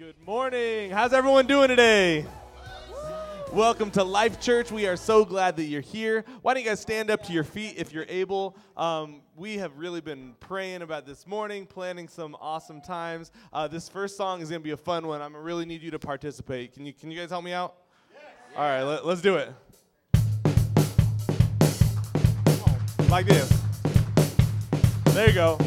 Good morning. How's everyone doing today? Welcome to Life Church. We are so glad that you're here. Why don't you guys stand up to your feet if you're able? Um, we have really been praying about this morning, planning some awesome times. Uh, this first song is going to be a fun one. I'm really need you to participate. Can you, can you guys help me out? Yes. All right, let, let's do it. Like this. There you go.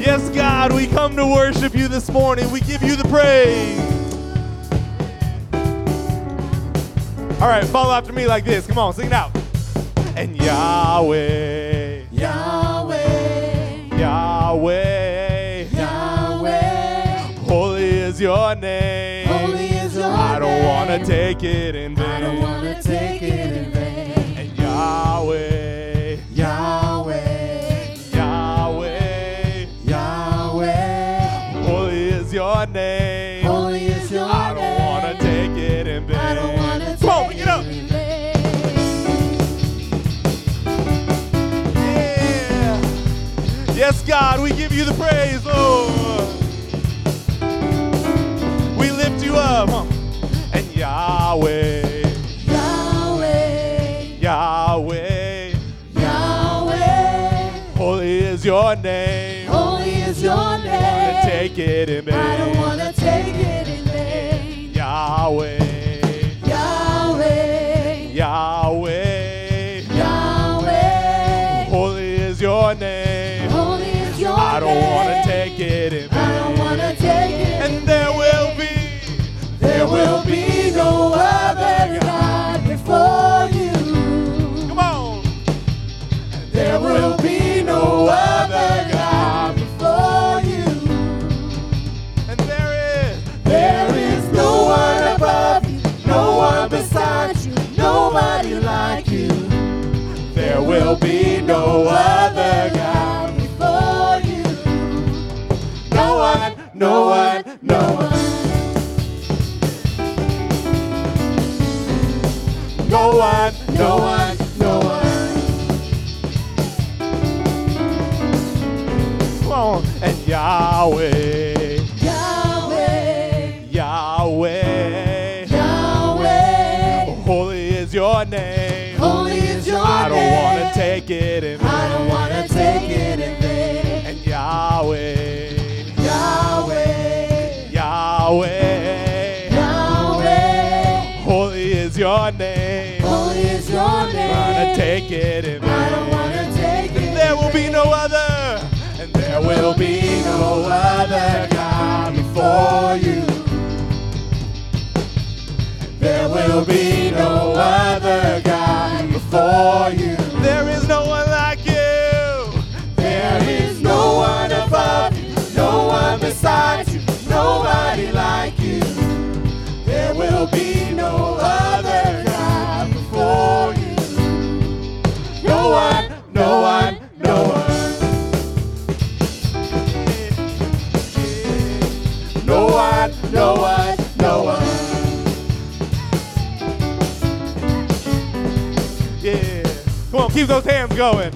Yes, God, we come to worship you this morning. We give you the praise. All right, follow after me like this. Come on, sing it out. And Yahweh, Yahweh, Yahweh, Yahweh, holy is your name. Holy is your I don't name. want to take it God, we give you the praise, Lord. We lift you up. And Yahweh, Yahweh, Yahweh, Yahweh, holy is your name. Holy is your name. take it in vain. I don't want to take it in vain. Yahweh, will be no other God before you. There will be no other God before you. Keep those hands going.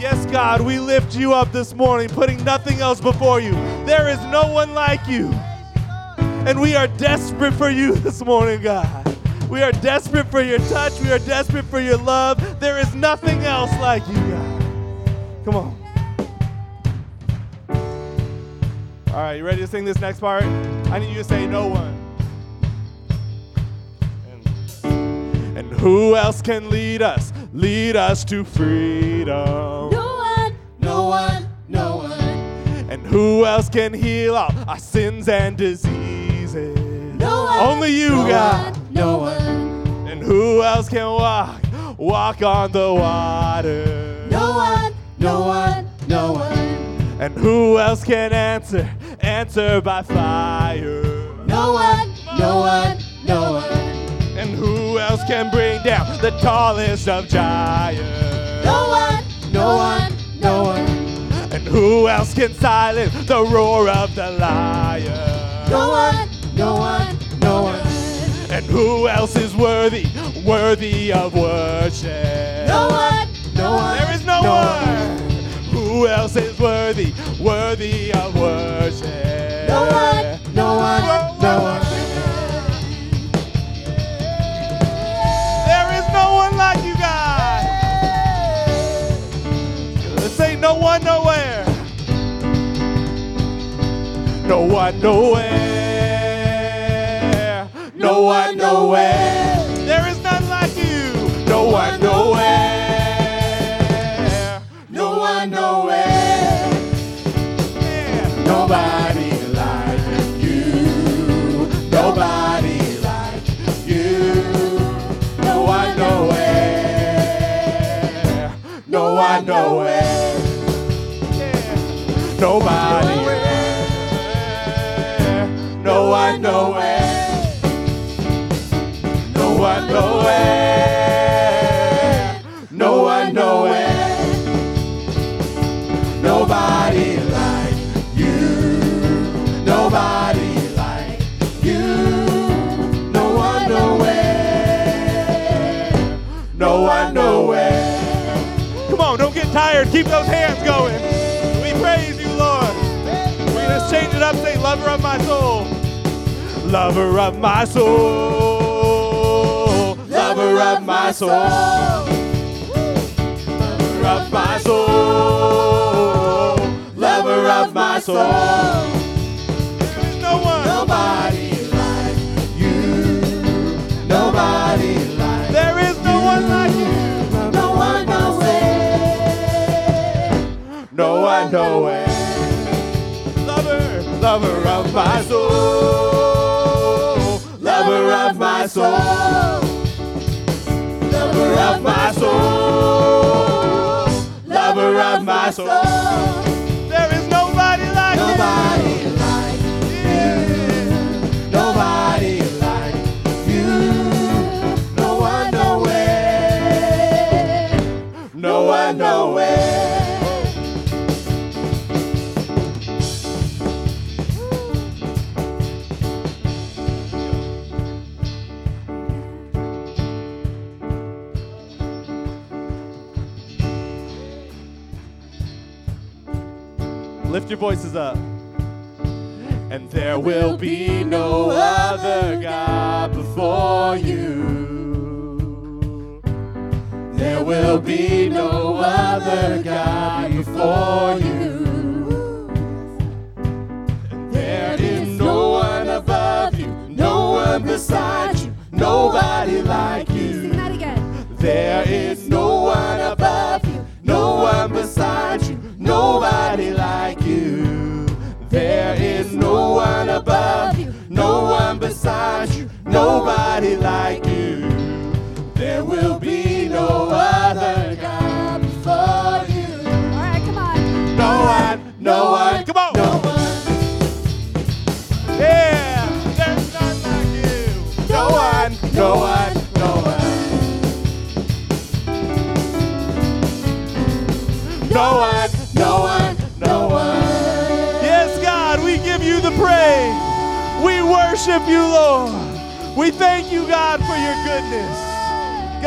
Yes, God, we lift you up this morning, putting nothing else before you. There is no one like you. And we are desperate for you this morning, God. We are desperate for your touch. We are desperate for your love. There is nothing else like you, God. Come on. All right, you ready to sing this next part? I need you to say no one. Who else can lead us? Lead us to freedom. No one, no one, no one. And who else can heal all our sins and diseases? No one. Only you, no God. One, no one. And who else can walk, walk on the water? No one, no one, no one. And who else can answer, answer by fire? No one, no one, no one. Else can bring down the tallest of giants? No one, no one, no one. And who else can silence the roar of the lion? No one, no one, no one. And who else is worthy, worthy of worship? No one, no one. There is no one. Who else is worthy, worthy of worship? No one, no one, no one. No one, nowhere. No one, nowhere. There is none like you. No one, nowhere. No one, nowhere. Nobody like you. Nobody like you. No one, nowhere. No one, nowhere. Nobody. No nowhere. No one, nowhere. No one, nowhere. Nobody like you. Nobody like you. No one, nowhere. No one, nowhere. Come on, don't get tired. Keep those hands going. We praise you, Lord. We're going to change it up. Say, lover of my soul. Lover of my soul. Lover of my soul. Lover of my soul. Lover of my soul. There is no one. Nobody like you. Nobody like There is no one like you. No one nowhere. No one. Lover. Lover of my soul. Lover of my soul. Lover of my soul. Lover of my soul. Lift your voices up. And there will be no other God before you. There will be no other God before you. There is no one above you, no one beside you, nobody like you. Sing that again. There is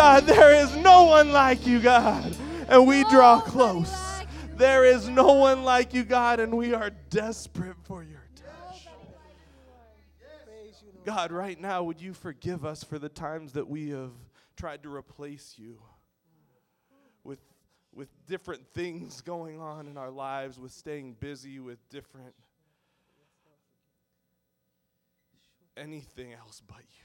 God, there is no one like you, God, and we draw close. There is no one like you, God, and we are desperate for your touch. God, right now, would you forgive us for the times that we have tried to replace you with, with different things going on in our lives, with staying busy, with different anything else but you.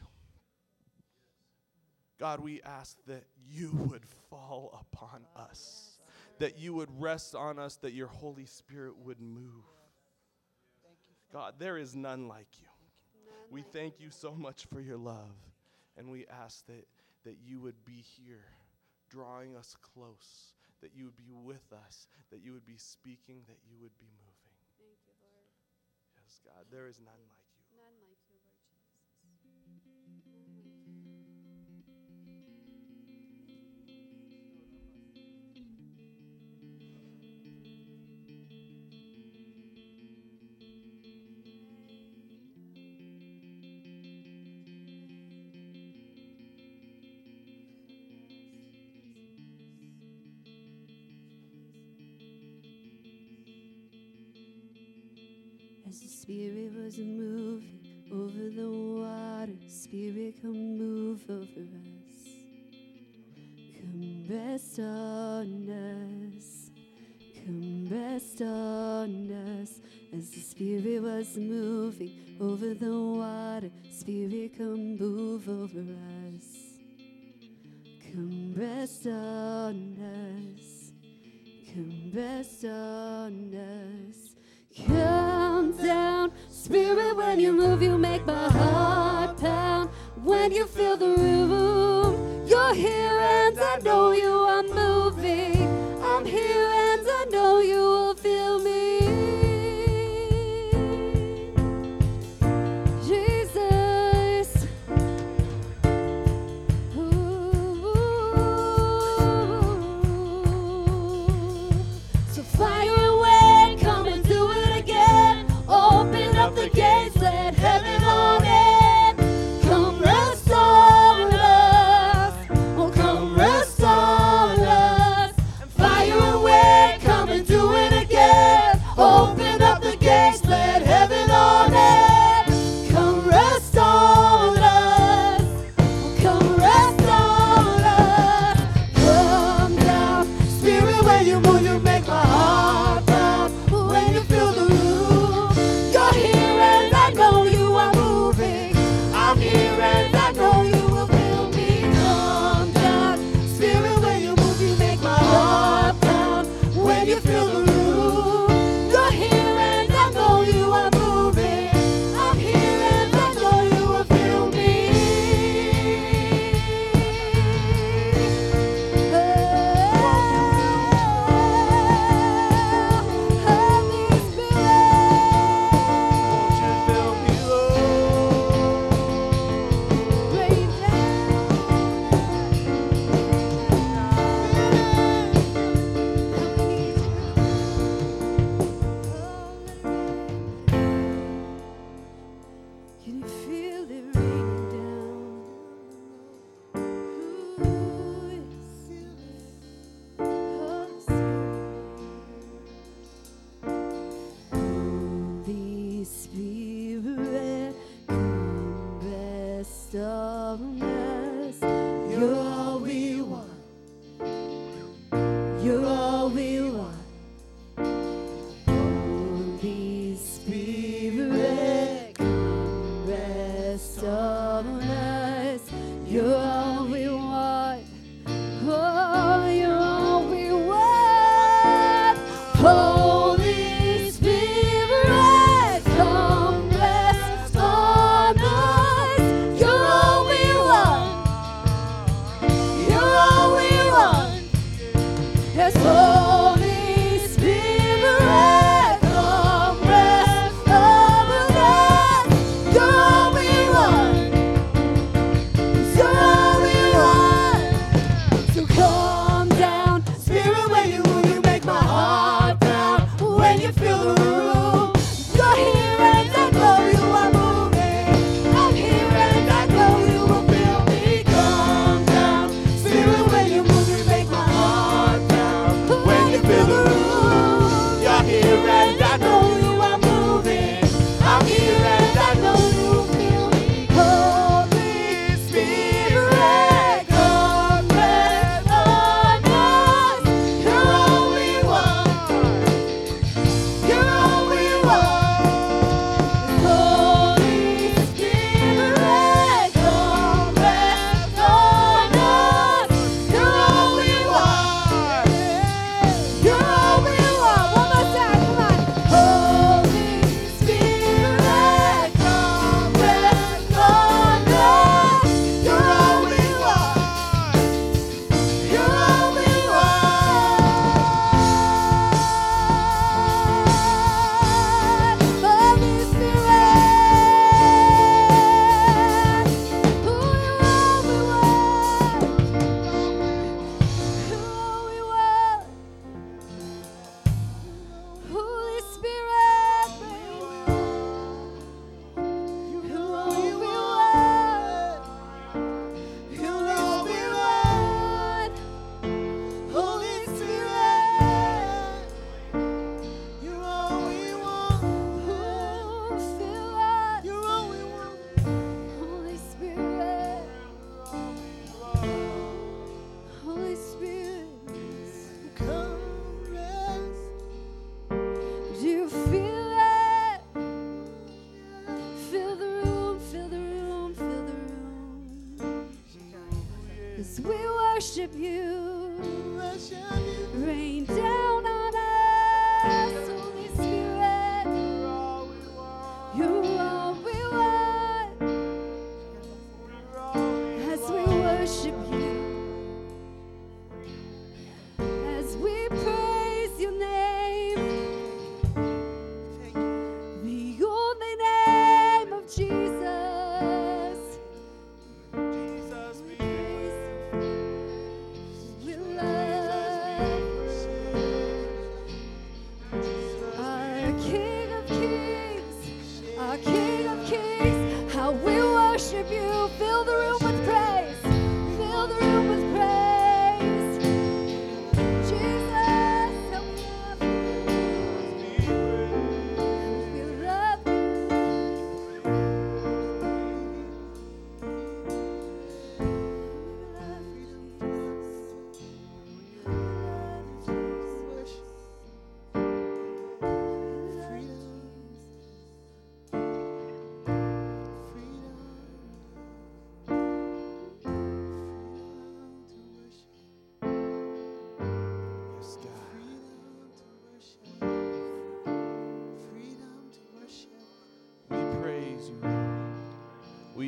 God, we ask that you would fall upon us, that you would rest on us, that your Holy Spirit would move. God, there is none like you. We thank you so much for your love, and we ask that, that you would be here, drawing us close, that you would be with us, that you would be speaking, that you would be moving. Thank you, Lord. Yes, God, there is none like Spirit was moving over the water. Spirit, come move over us. Come rest on us. Come rest on us. As the Spirit was moving over the water, Spirit, come move over us. Come rest on us. Come rest on us. Spirit, when you move, you make my heart pound. When you fill the room, you're here and I know you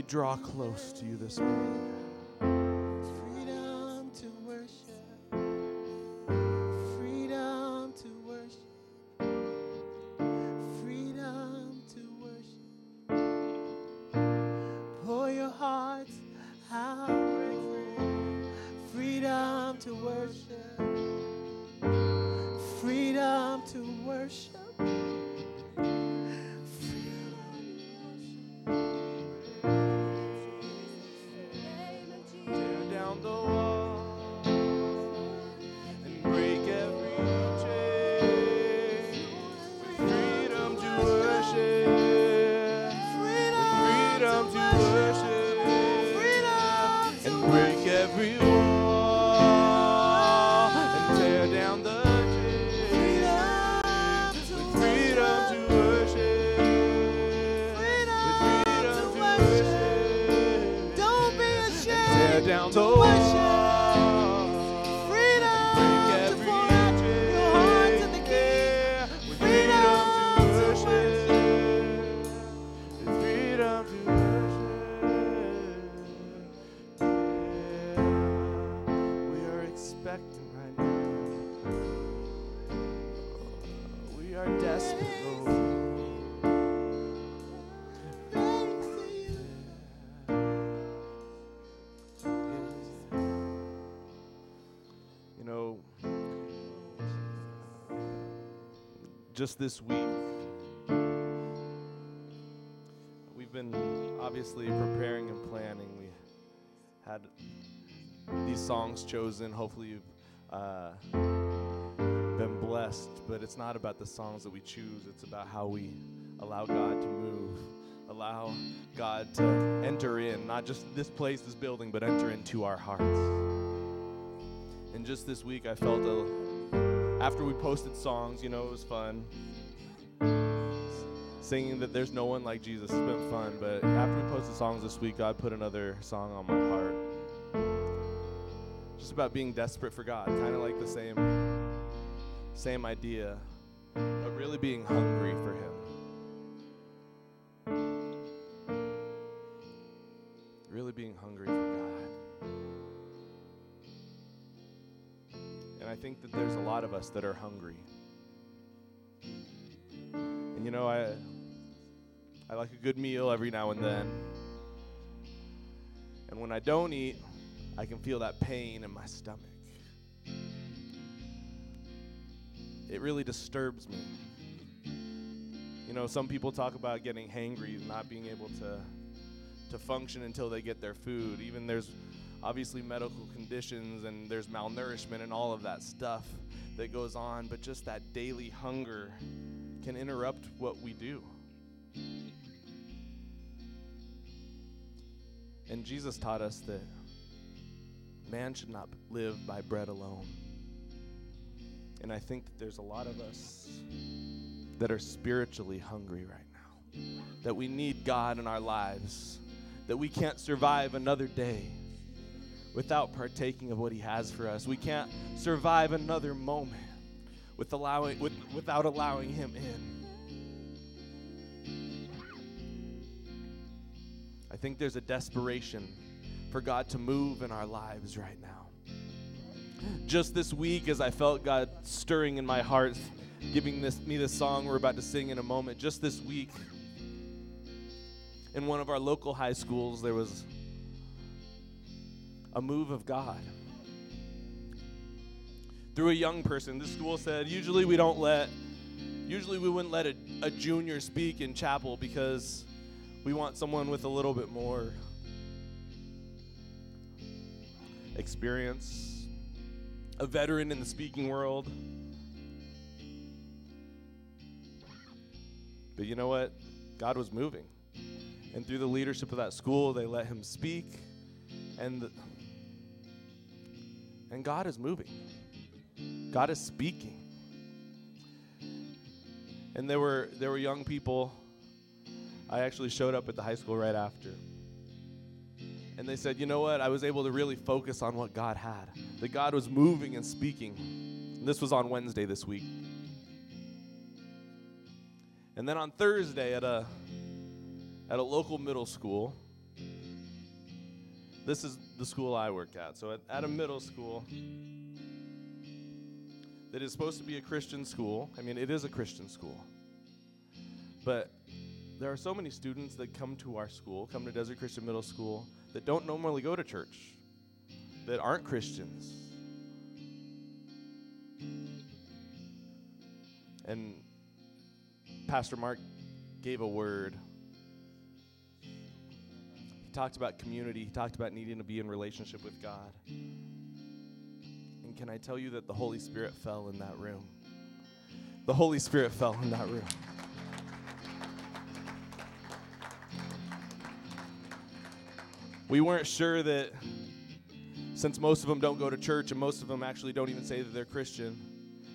draw close to you this morning. Freedom to worship. Just this week, we've been obviously preparing and planning. We had these songs chosen. Hopefully, you've uh, been blessed. But it's not about the songs that we choose, it's about how we allow God to move, allow God to enter in, not just this place, this building, but enter into our hearts. And just this week, I felt a, after we posted songs, you know, it was fun. Singing that there's no one like Jesus has been fun, but after we posted songs this week, God put another song on my heart. Just about being desperate for God, kind of like the same, same idea, but really being hungry for Him. Us that are hungry. And you know, I I like a good meal every now and then. And when I don't eat, I can feel that pain in my stomach. It really disturbs me. You know, some people talk about getting hangry, not being able to to function until they get their food. Even there's obviously medical conditions and there's malnourishment and all of that stuff that goes on, but just that daily hunger can interrupt what we do. And Jesus taught us that man should not live by bread alone. And I think that there's a lot of us that are spiritually hungry right now, that we need God in our lives, that we can't survive another day without partaking of what He has for us. We can't survive another moment with allowing, with, without allowing Him in. I think there's a desperation for God to move in our lives right now. Just this week, as I felt God stirring in my heart, giving this, me this song we're about to sing in a moment, just this week, in one of our local high schools, there was a move of God. Through a young person, this school said, usually we don't let, usually we wouldn't let a, a junior speak in chapel because we want someone with a little bit more experience, a veteran in the speaking world. But you know what? God was moving. And through the leadership of that school, they let him speak. And, the, and God is moving. God is speaking. And there were, there were young people. I actually showed up at the high school right after. And they said, you know what? I was able to really focus on what God had. That God was moving and speaking. And this was on Wednesday this week. And then on Thursday at a at a local middle school, this is the school I work at. So at, at a mm. middle school that is supposed to be a Christian school, I mean, it is a Christian school. But there are so many students that come to our school, come to Desert Christian Middle School, that don't normally go to church, that aren't Christians. And Pastor Mark gave a word. He talked about community, he talked about needing to be in relationship with God. And can I tell you that the Holy Spirit fell in that room? The Holy Spirit fell in that room. We weren't sure that since most of them don't go to church and most of them actually don't even say that they're Christian,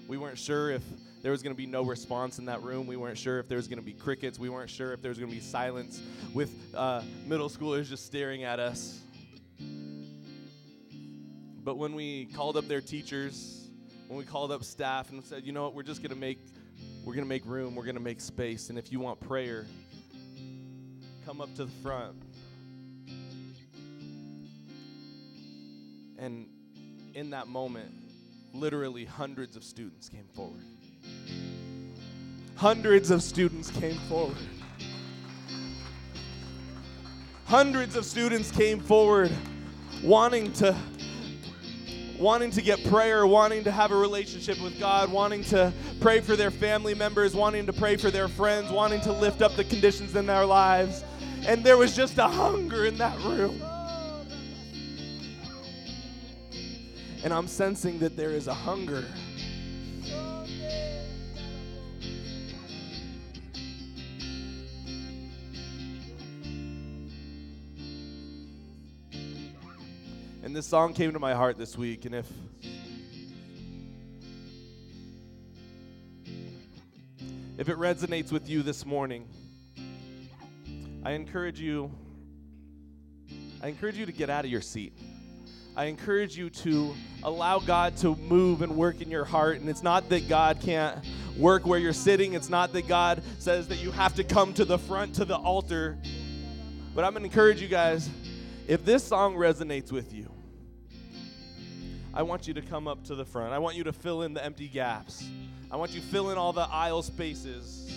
we weren't sure if there was going to be no response in that room. We weren't sure if there was going to be crickets. We weren't sure if there was going to be silence with uh, middle schoolers just staring at us. But when we called up their teachers, when we called up staff and said, you know what, we're just going to make we're going to make room, we're going to make space, and if you want prayer, come up to the front. And in that moment, literally hundreds of students came forward. Hundreds of students came forward. Hundreds of students came forward wanting to wanting to get prayer, wanting to have a relationship with God, wanting to pray for their family members, wanting to pray for their friends, wanting to lift up the conditions in their lives. And there was just a hunger in that room. And I'm sensing that there is a hunger. And this song came to my heart this week. And if if it resonates with you this morning, I encourage you I encourage you to get out of your seat. I encourage you to allow God to move and work in your heart. And it's not that God can't work where you're sitting, it's not that God says that you have to come to the front to the altar. But I'm going to encourage you guys if this song resonates with you, I want you to come up to the front. I want you to fill in the empty gaps. I want you to fill in all the aisle spaces.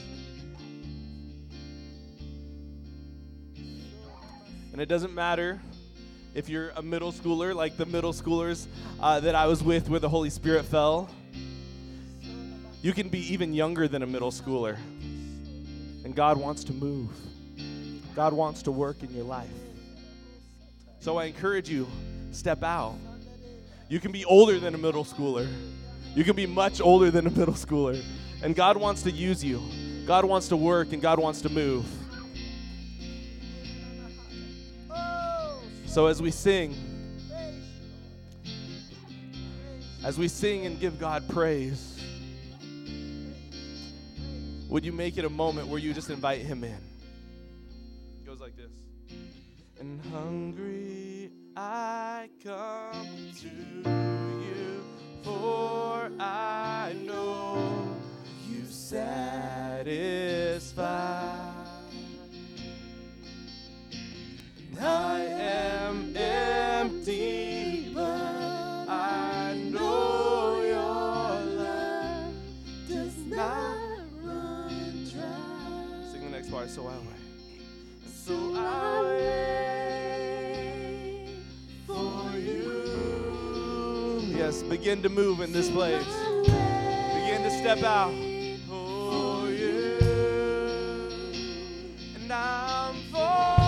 And it doesn't matter if you're a middle schooler, like the middle schoolers uh, that I was with where the Holy Spirit fell. You can be even younger than a middle schooler. And God wants to move, God wants to work in your life. So I encourage you, step out. You can be older than a middle schooler. You can be much older than a middle schooler. And God wants to use you. God wants to work and God wants to move. So as we sing, as we sing and give God praise, would you make it a moment where you just invite Him in? It goes like this. And hungry I come to you, for I know you satisfy. I am empty, but I know your love does not run dry. Sing the next part, so I wait. So I wait Begin to move in this place. Begin to step out. Oh, for you. And I'm falling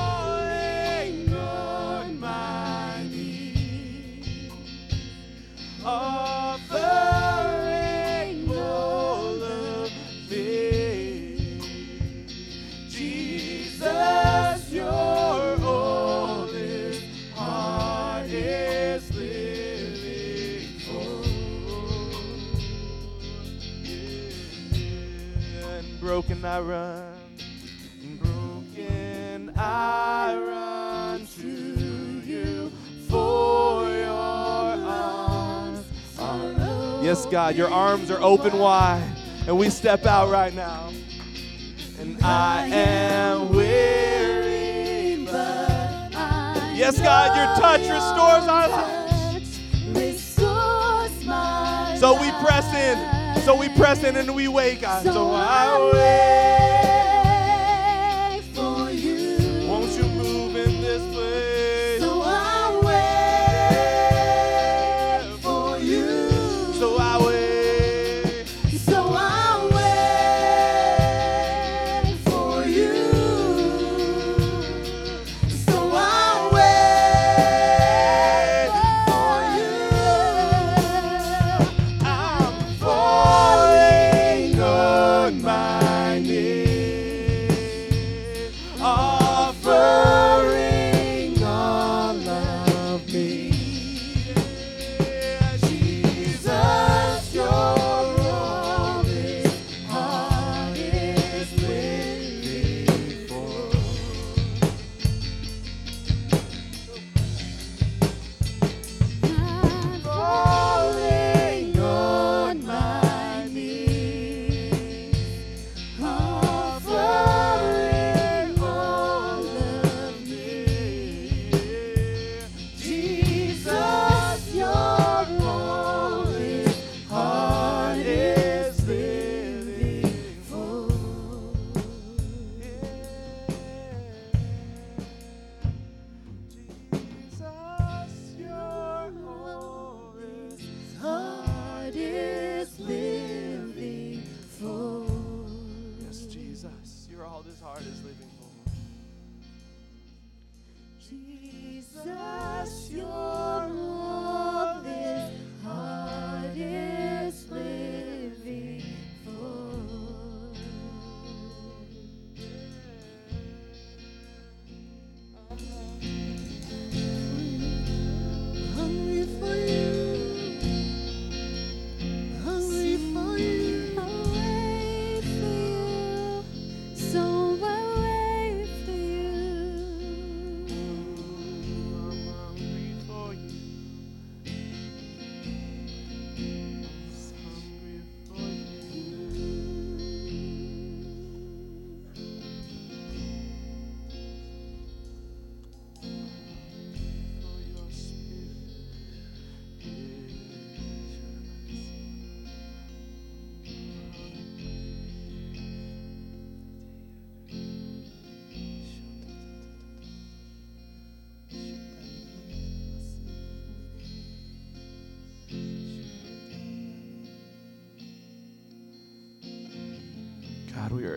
broken I run, broken I run to you for your arms Yes, God, your arms are open wide, and we step out right now. And I am weary, but I Yes, God, your touch restores our lives. So we press in. So we press in and we wait, God. So I wait.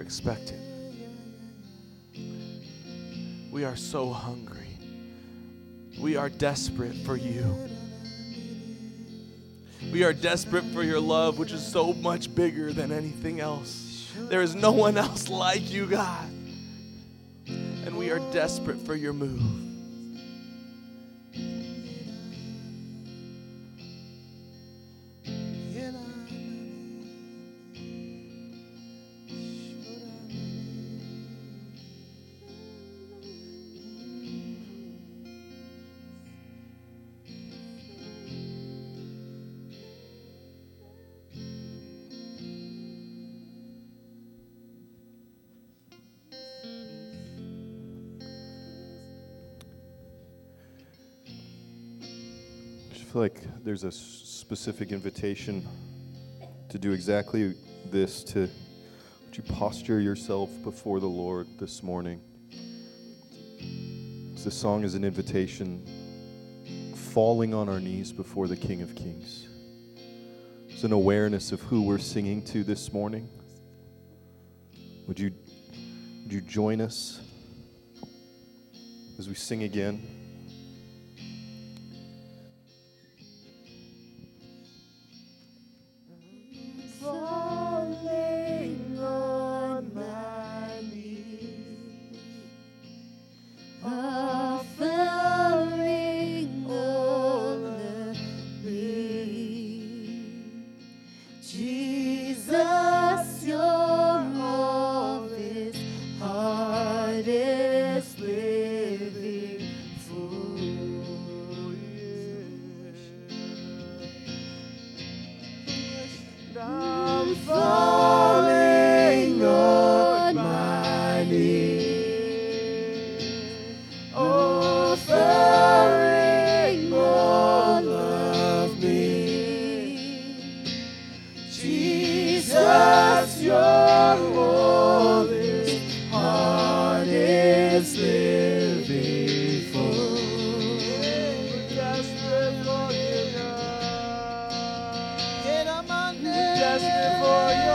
God, we are expectant. We are so hungry. We are desperate for you. We are desperate for your love, which is so much bigger than anything else. There is no one else like you, God. And we are desperate for your move. There's a specific invitation to do exactly this to would you posture yourself before the Lord this morning? the song is an invitation falling on our knees before the King of Kings. It's an awareness of who we're singing to this morning. Would you would you join us as we sing again? ask for your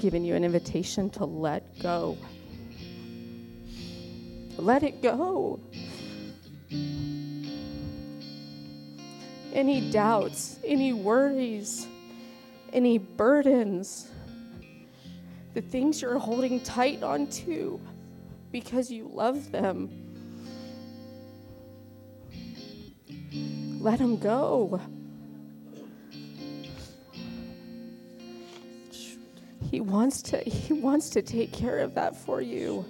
given you an invitation to let go. Let it go. Any doubts, any worries, any burdens, the things you're holding tight onto because you love them. Let them go. He wants to he wants to take care of that for you.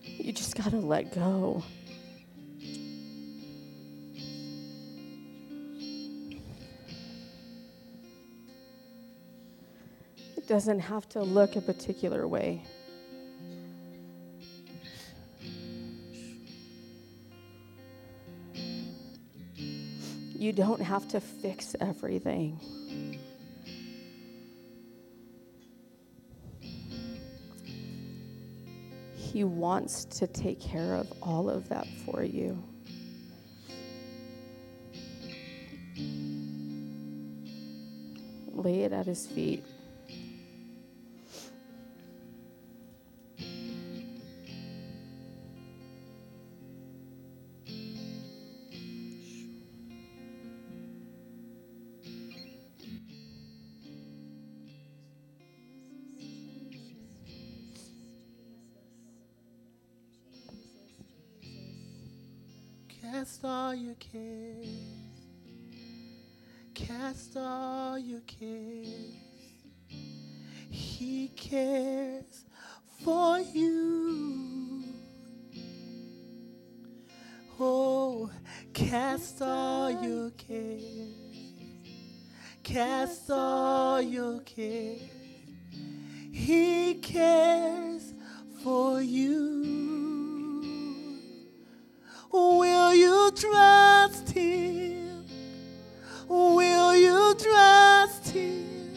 You just got to let go. It doesn't have to look a particular way. You don't have to fix everything. He wants to take care of all of that for you. Lay it at his feet. All your cares. Cast all your cares. He cares for you. Oh, cast all your cares. Cast all your cares. He cares for you. You trust him? Will you trust him?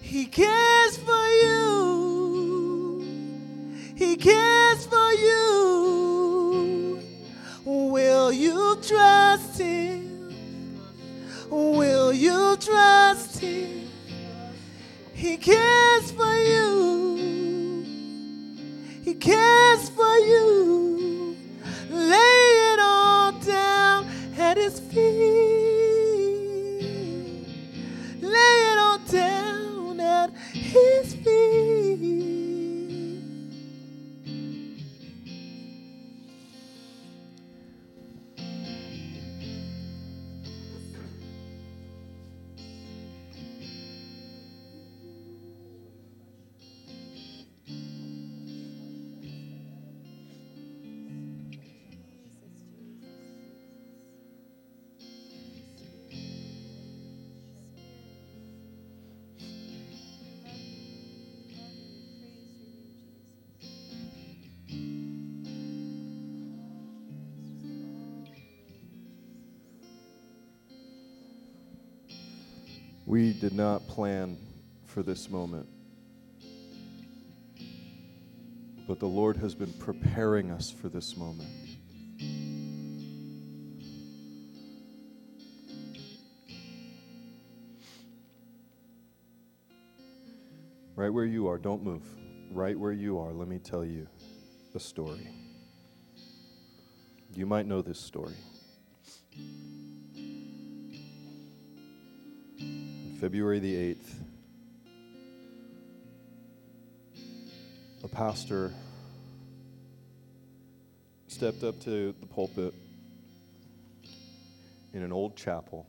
He cares for you. He cares for you. Will you trust him? Will you trust him? He cares for you. He cares for you. We did not plan for this moment. But the Lord has been preparing us for this moment. Right where you are, don't move. Right where you are, let me tell you a story. You might know this story. February the 8th, a pastor stepped up to the pulpit in an old chapel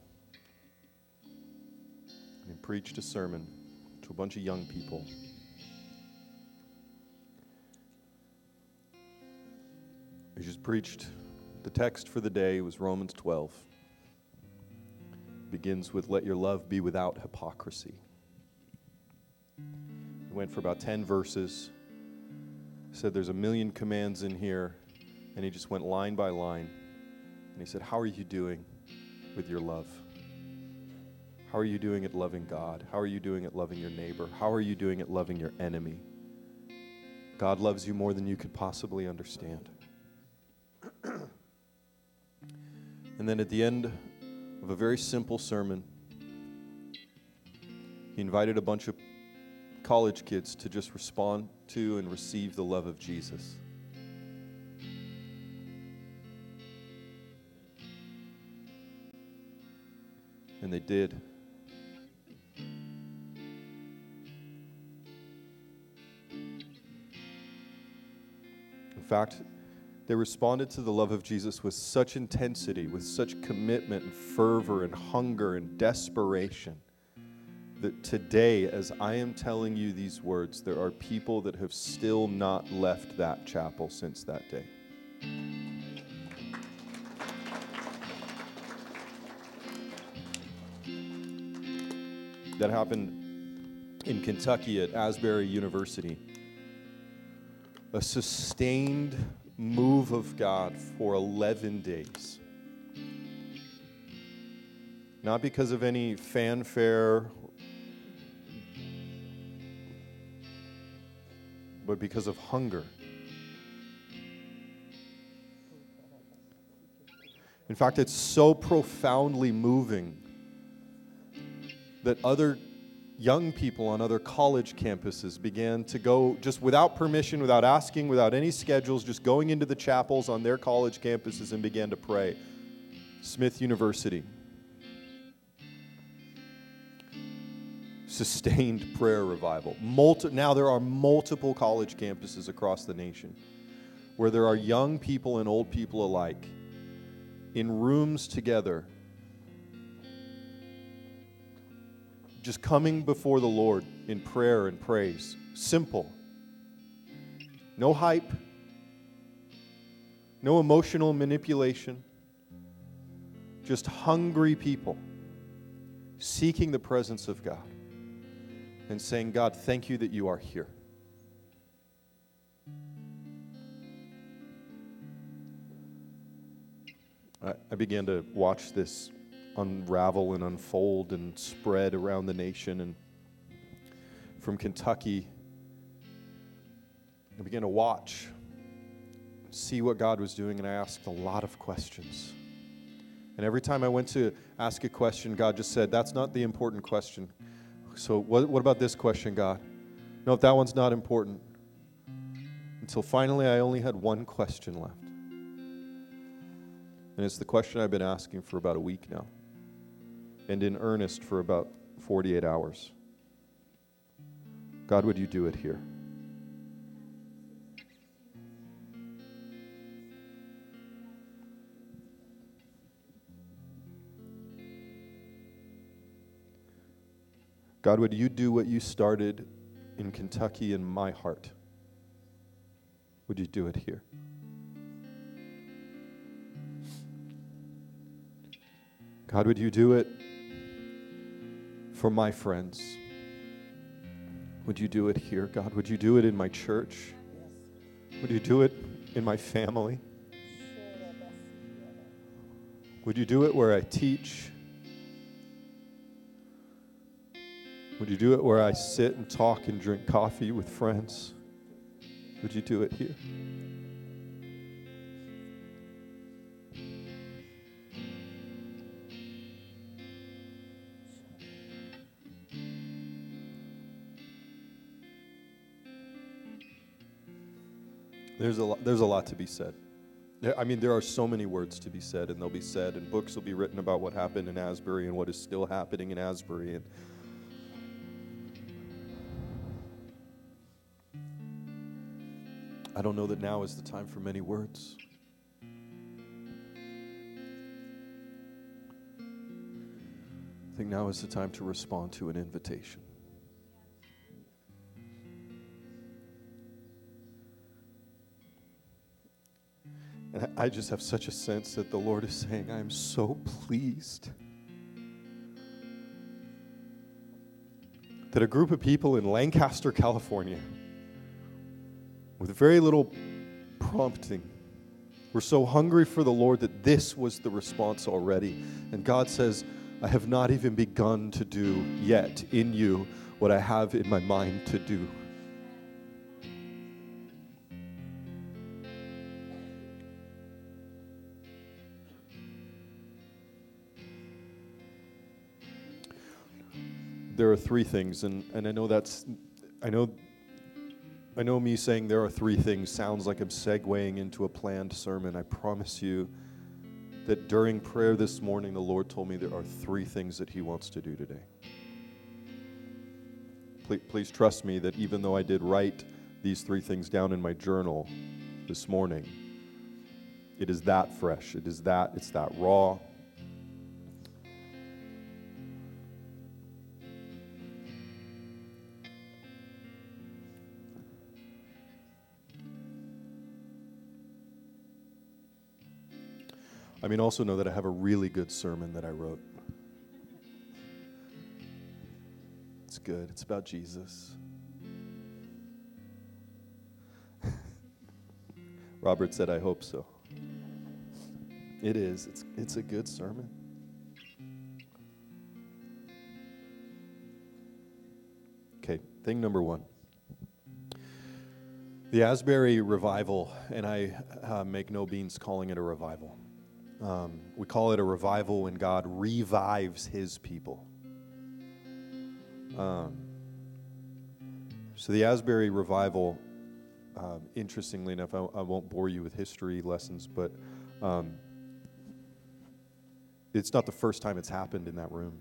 and he preached a sermon to a bunch of young people. He just preached the text for the day was Romans 12 begins with, Let your love be without hypocrisy. He went for about 10 verses, said, There's a million commands in here, and he just went line by line. And he said, How are you doing with your love? How are you doing at loving God? How are you doing at loving your neighbor? How are you doing at loving your enemy? God loves you more than you could possibly understand. and then at the end of a very simple sermon. He invited a bunch of college kids to just respond to and receive the love of Jesus. And they did. In fact, they responded to the love of Jesus with such intensity, with such commitment and fervor and hunger and desperation that today, as I am telling you these words, there are people that have still not left that chapel since that day. That happened in Kentucky at Asbury University. A sustained move of God for 11 days. Not because of any fanfare, but because of hunger. In fact, it's so profoundly moving that other young people on other college campuses began to go just without permission, without asking, without any schedules, just going into the chapels on their college campuses and began to pray. Smith University. Sustained prayer revival. Multi- now there are multiple college campuses across the nation where there are young people and old people alike in rooms together just coming before the Lord in prayer and praise. Simple. No hype, no emotional manipulation. Just hungry people seeking the presence of God and saying, God, thank you that you are here. I, I began to watch this unravel and unfold and spread around the nation. And from Kentucky, I began to watch, see what God was doing, and I asked a lot of questions. And every time I went to ask a question, God just said, That's not the important question. So, what, what about this question, God? No, that one's not important. Until finally, I only had one question left. And it's the question I've been asking for about a week now and in earnest for about 48 hours. God, would you do it here? God, would you do what you started in Kentucky in my heart? Would you do it here? God, would you do it for my friends. Would you do it here, God? Would you do it in my church? Would you do it in my family? Would you do it where I teach? Would you do it where I sit and talk and drink coffee with friends? Would you do it here? There's a lot, there's a lot to be said. I mean, there are so many words to be said, and they'll be said, and books will be written about what happened in Asbury and what is still happening in Asbury. And I don't know that now is the time for many words. I think now is the time to respond to an invitation. And I just have such a sense that the Lord is saying, I am so pleased that a group of people in Lancaster, California, with very little prompting, were so hungry for the Lord that this was the response already. And God says, I have not even begun to do yet in you what I have in my mind to do. There are three things, and, and I know that's, I know, I know me saying there are three things sounds like I'm segueing into a planned sermon. I promise you that during prayer this morning, the Lord told me there are three things that He wants to do today. Please, please trust me that even though I did write these three things down in my journal this morning, it is that fresh. It is that, it's that raw. I mean, also know that I have a really good sermon that I wrote. It's good, it's about Jesus. Robert said, I hope so. It is, it's, it's a good sermon. Okay, thing number one. The Asbury revival, and I uh, make no beans calling it a revival. Um, we call it a revival when God revives his people. Um, so, the Asbury revival, um, interestingly enough, I, I, won't bore you with history lessons, but um, it's not the first time it's happened in that room.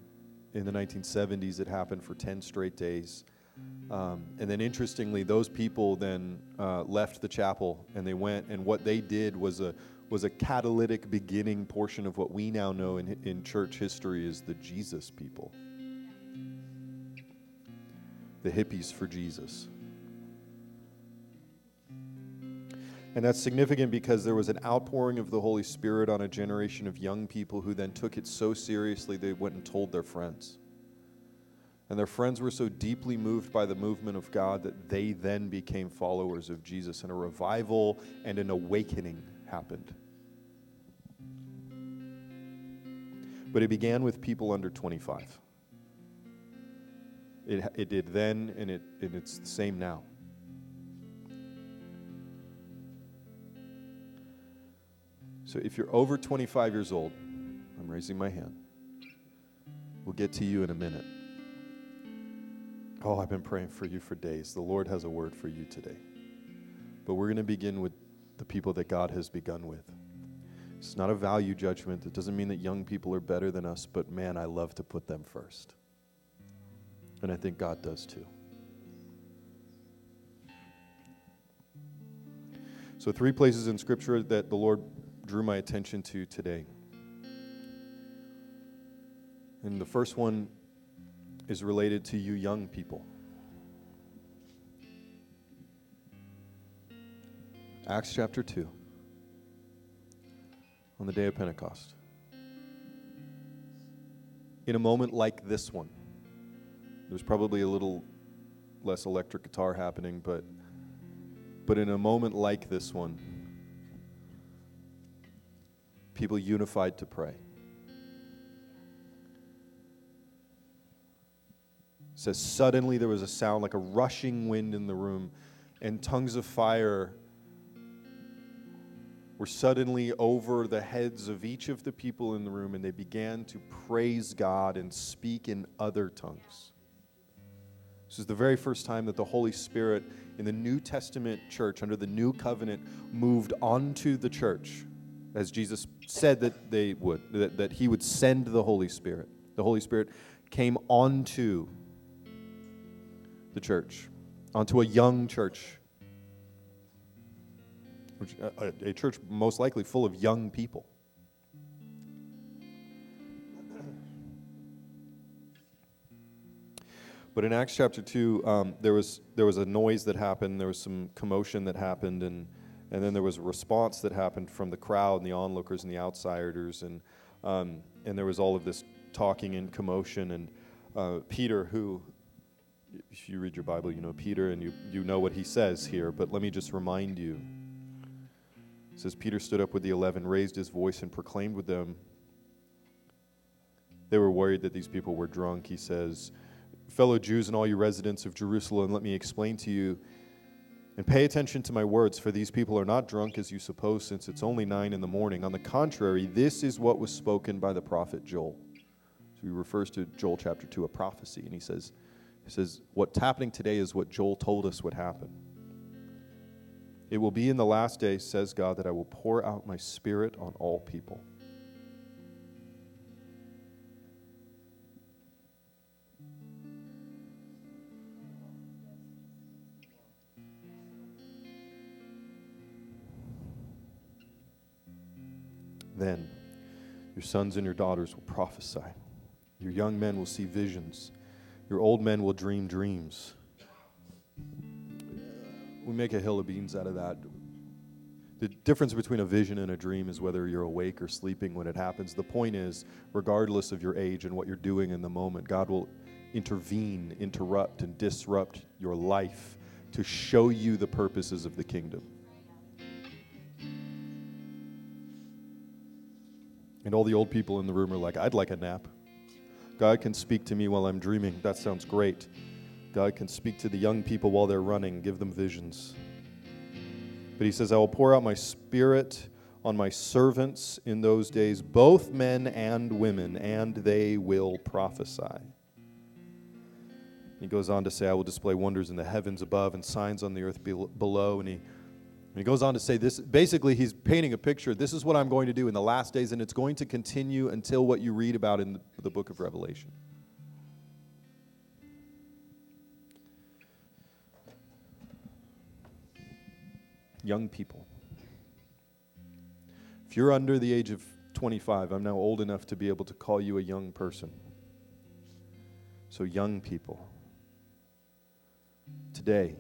In the 1970s, it happened for 10 straight days. Um, and then, interestingly, those people then uh, left the chapel and they went, and what they did was a was a catalytic beginning portion of what we now know in, in church history as the Jesus people. The hippies for Jesus. And that's significant because there was an outpouring of the Holy Spirit on a generation of young people who then took it so seriously they went and told their friends. And their friends were so deeply moved by the movement of God that they then became followers of Jesus, and a revival and an awakening happened. But it began with people under 25. It, it did then, and, it, and it's the same now. So if you're over 25 years old, I'm raising my hand. We'll get to you in a minute. Oh, I've been praying for you for days. The Lord has a word for you today. But we're going to begin with the people that God has begun with. It's not a value judgment. It doesn't mean that young people are better than us, but man, I love to put them first. And I think God does too. So, three places in Scripture that the Lord drew my attention to today. And the first one is related to you young people. Acts chapter 2, on the day of Pentecost. In a moment like this one, there's probably a little less electric guitar happening, but, but in a moment like this one, people unified to pray. says, Suddenly there was a sound like a rushing wind in the room, and tongues of fire were suddenly over the heads of each of the people in the room, and they began to praise God and speak in other tongues. This is the very first time that the Holy Spirit in the New Testament church, under the new covenant, moved onto the church, as Jesus said that they would, that, that he would send the Holy Spirit. The Holy Spirit came onto the church, onto a young church, which, a, a church most likely full of young people. But in Acts chapter 2, um, there, was, there was a noise that happened, there was some commotion that happened, and, and then there was a response that happened from the crowd and the onlookers and the outsiders, and, um, and there was all of this talking and commotion. And uh, Peter, who, if you read your Bible, you know Peter and you, you know what he says here, but let me just remind you. It says, Peter stood up with the eleven, raised his voice, and proclaimed with them. They were worried that these people were drunk. He says, Fellow Jews and all you residents of Jerusalem, let me explain to you and pay attention to my words, for these people are not drunk as you suppose, since it's only nine in the morning. On the contrary, this is what was spoken by the prophet Joel. So he refers to Joel chapter 2, a prophecy, and he says, he says, What's happening today is what Joel told us would happen. It will be in the last days, says God, that I will pour out my spirit on all people. Then your sons and your daughters will prophesy. Your young men will see visions. Your old men will dream dreams. We make a hill of beans out of that. The difference between a vision and a dream is whether you're awake or sleeping when it happens. The point is, regardless of your age and what you're doing in the moment, God will intervene, interrupt, and disrupt your life to show you the purposes of the kingdom. And all the old people in the room are like, I'd like a nap. God can speak to me while I'm dreaming. That sounds great. God can speak to the young people while they're running, give them visions. But he says, I will pour out my spirit on my servants in those days, both men and women, and they will prophesy. He goes on to say, I will display wonders in the heavens above and signs on the earth below. And he, and he goes on to say, this basically, he's painting a picture. This is what I'm going to do in the last days, and it's going to continue until what you read about in the, the book of Revelation. Young people. If you're under the age of 25, I'm now old enough to be able to call you a young person. So, young people, today,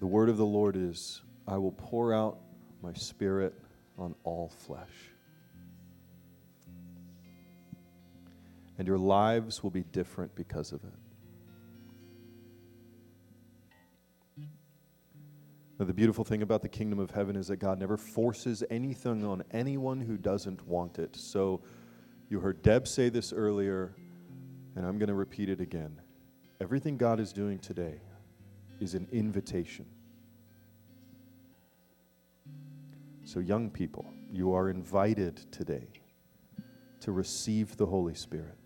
the word of the Lord is I will pour out my spirit on all flesh. And your lives will be different because of it. Now, the beautiful thing about the kingdom of heaven is that God never forces anything on anyone who doesn't want it. So, you heard Deb say this earlier, and I'm going to repeat it again. Everything God is doing today is an invitation. So, young people, you are invited today to receive the Holy Spirit.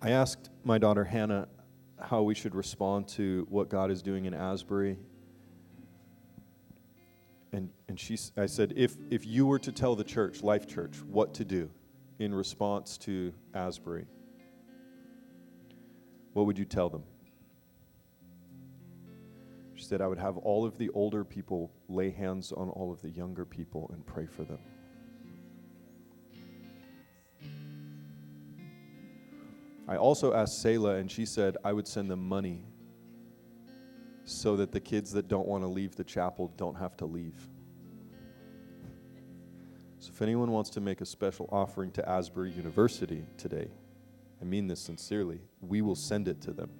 I asked my daughter Hannah how we should respond to what God is doing in Asbury. And, and she, I said, if, if you were to tell the church, Life Church, what to do in response to Asbury, what would you tell them? She said, I would have all of the older people lay hands on all of the younger people and pray for them. I also asked Selah, and she said I would send them money so that the kids that don't want to leave the chapel don't have to leave. So if anyone wants to make a special offering to Asbury University today, I mean this sincerely, we will send it to them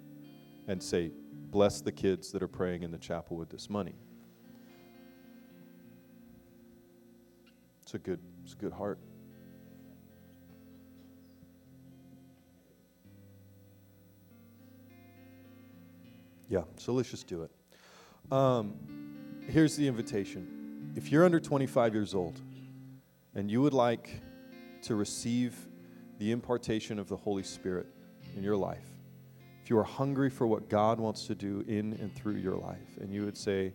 and say, bless the kids that are praying in the chapel with this money. It's a good, it's a good heart. Yeah, so let's just do it. Um, here's the invitation. If you're under 25 years old and you would like to receive the impartation of the Holy Spirit in your life, if you are hungry for what God wants to do in and through your life, and you would say,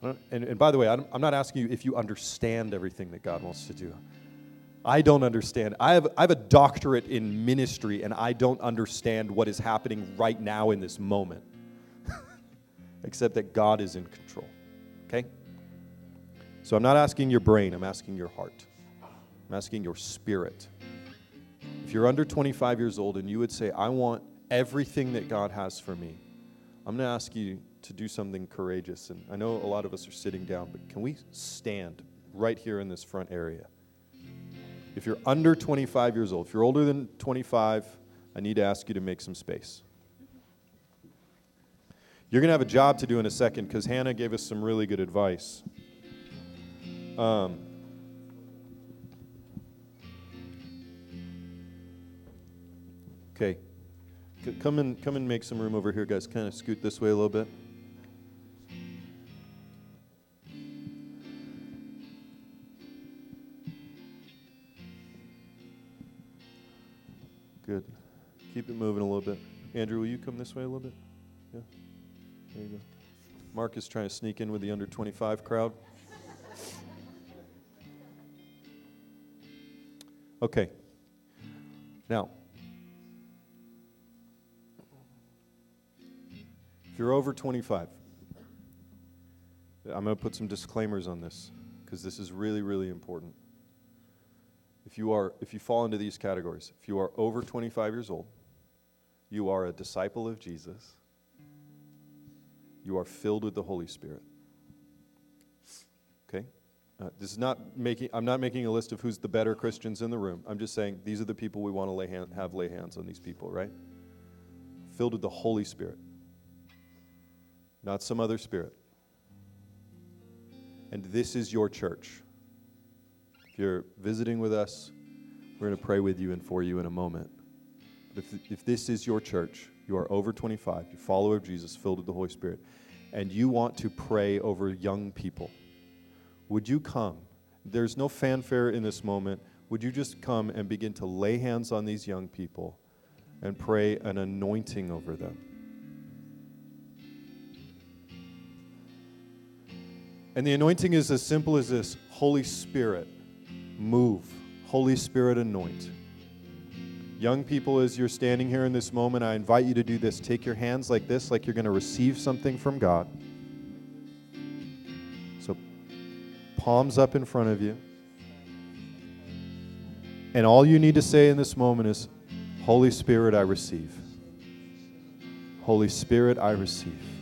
and, and by the way, I'm, I'm not asking you if you understand everything that God wants to do. I don't understand. I have, I have a doctorate in ministry, and I don't understand what is happening right now in this moment, except that God is in control. Okay? So I'm not asking your brain, I'm asking your heart. I'm asking your spirit. If you're under 25 years old and you would say, I want everything that God has for me, I'm going to ask you to do something courageous. And I know a lot of us are sitting down, but can we stand right here in this front area? If you're under 25 years old, if you're older than 25, I need to ask you to make some space. You're going to have a job to do in a second because Hannah gave us some really good advice. Um, okay. C- come and come and make some room over here, guys. Kind of scoot this way a little bit. Good. Keep it moving a little bit. Andrew, will you come this way a little bit? Yeah. There you go. Mark is trying to sneak in with the under 25 crowd. Okay. Now, if you're over 25, I'm going to put some disclaimers on this because this is really, really important. If you are, if you fall into these categories, if you are over 25 years old, you are a disciple of Jesus, you are filled with the Holy Spirit. Okay? Uh, this is not making, I'm not making a list of who's the better Christians in the room. I'm just saying these are the people we want to lay hand, have lay hands on these people, right? Filled with the Holy Spirit, not some other spirit. And this is your church. If you're visiting with us, we're going to pray with you and for you in a moment. If, if this is your church, you are over 25, you're a follower of Jesus, filled with the Holy Spirit, and you want to pray over young people, would you come? There's no fanfare in this moment. Would you just come and begin to lay hands on these young people and pray an anointing over them? And the anointing is as simple as this Holy Spirit, move. Holy Spirit, anoint. Young people, as you're standing here in this moment, I invite you to do this. Take your hands like this, like you're going to receive something from God. So, palms up in front of you. And all you need to say in this moment is, Holy Spirit, I receive. Holy Spirit, I receive.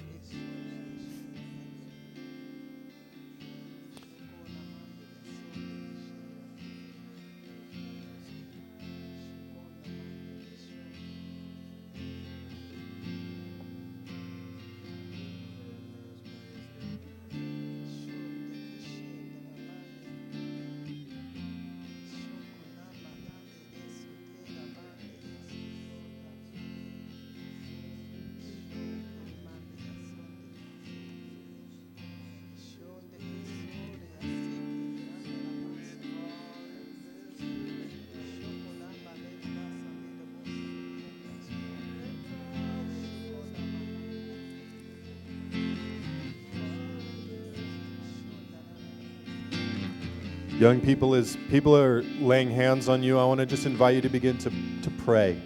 Young people, as people are laying hands on you, I want to just invite you to begin to, to pray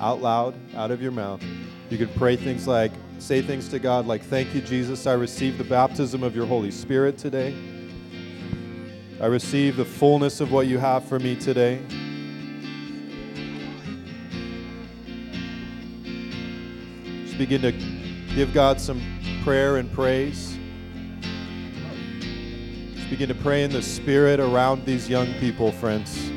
out loud, out of your mouth. You could pray things like, say things to God like, Thank you, Jesus. I receive the baptism of your Holy Spirit today. I receive the fullness of what you have for me today. Just begin to give God some prayer and praise. Begin to pray in the spirit around these young people, friends.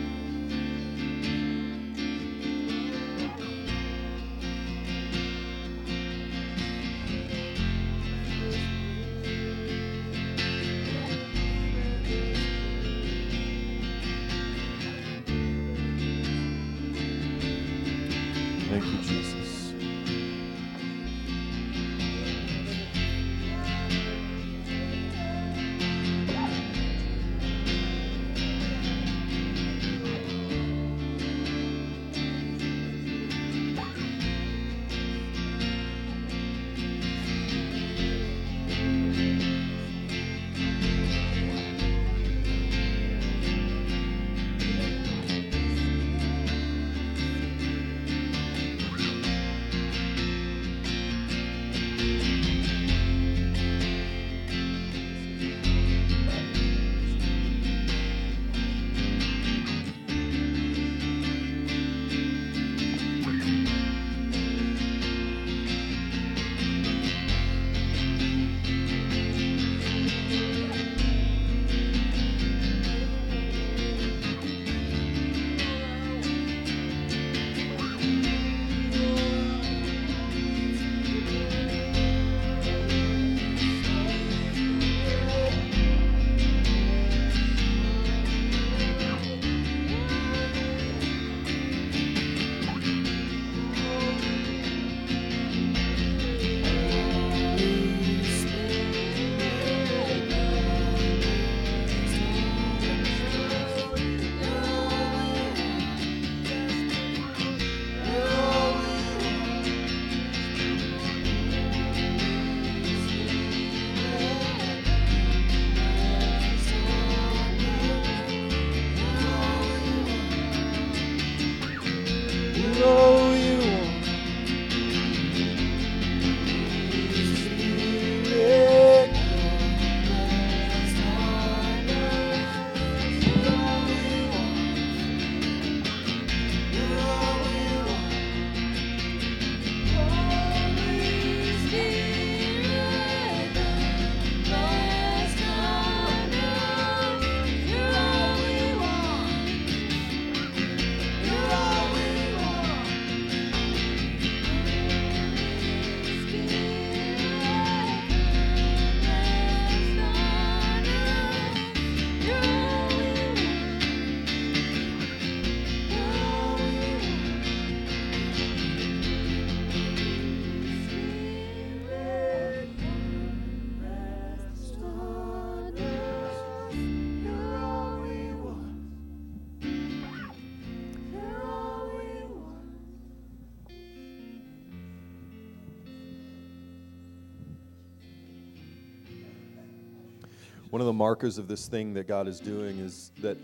One of the markers of this thing that God is doing is that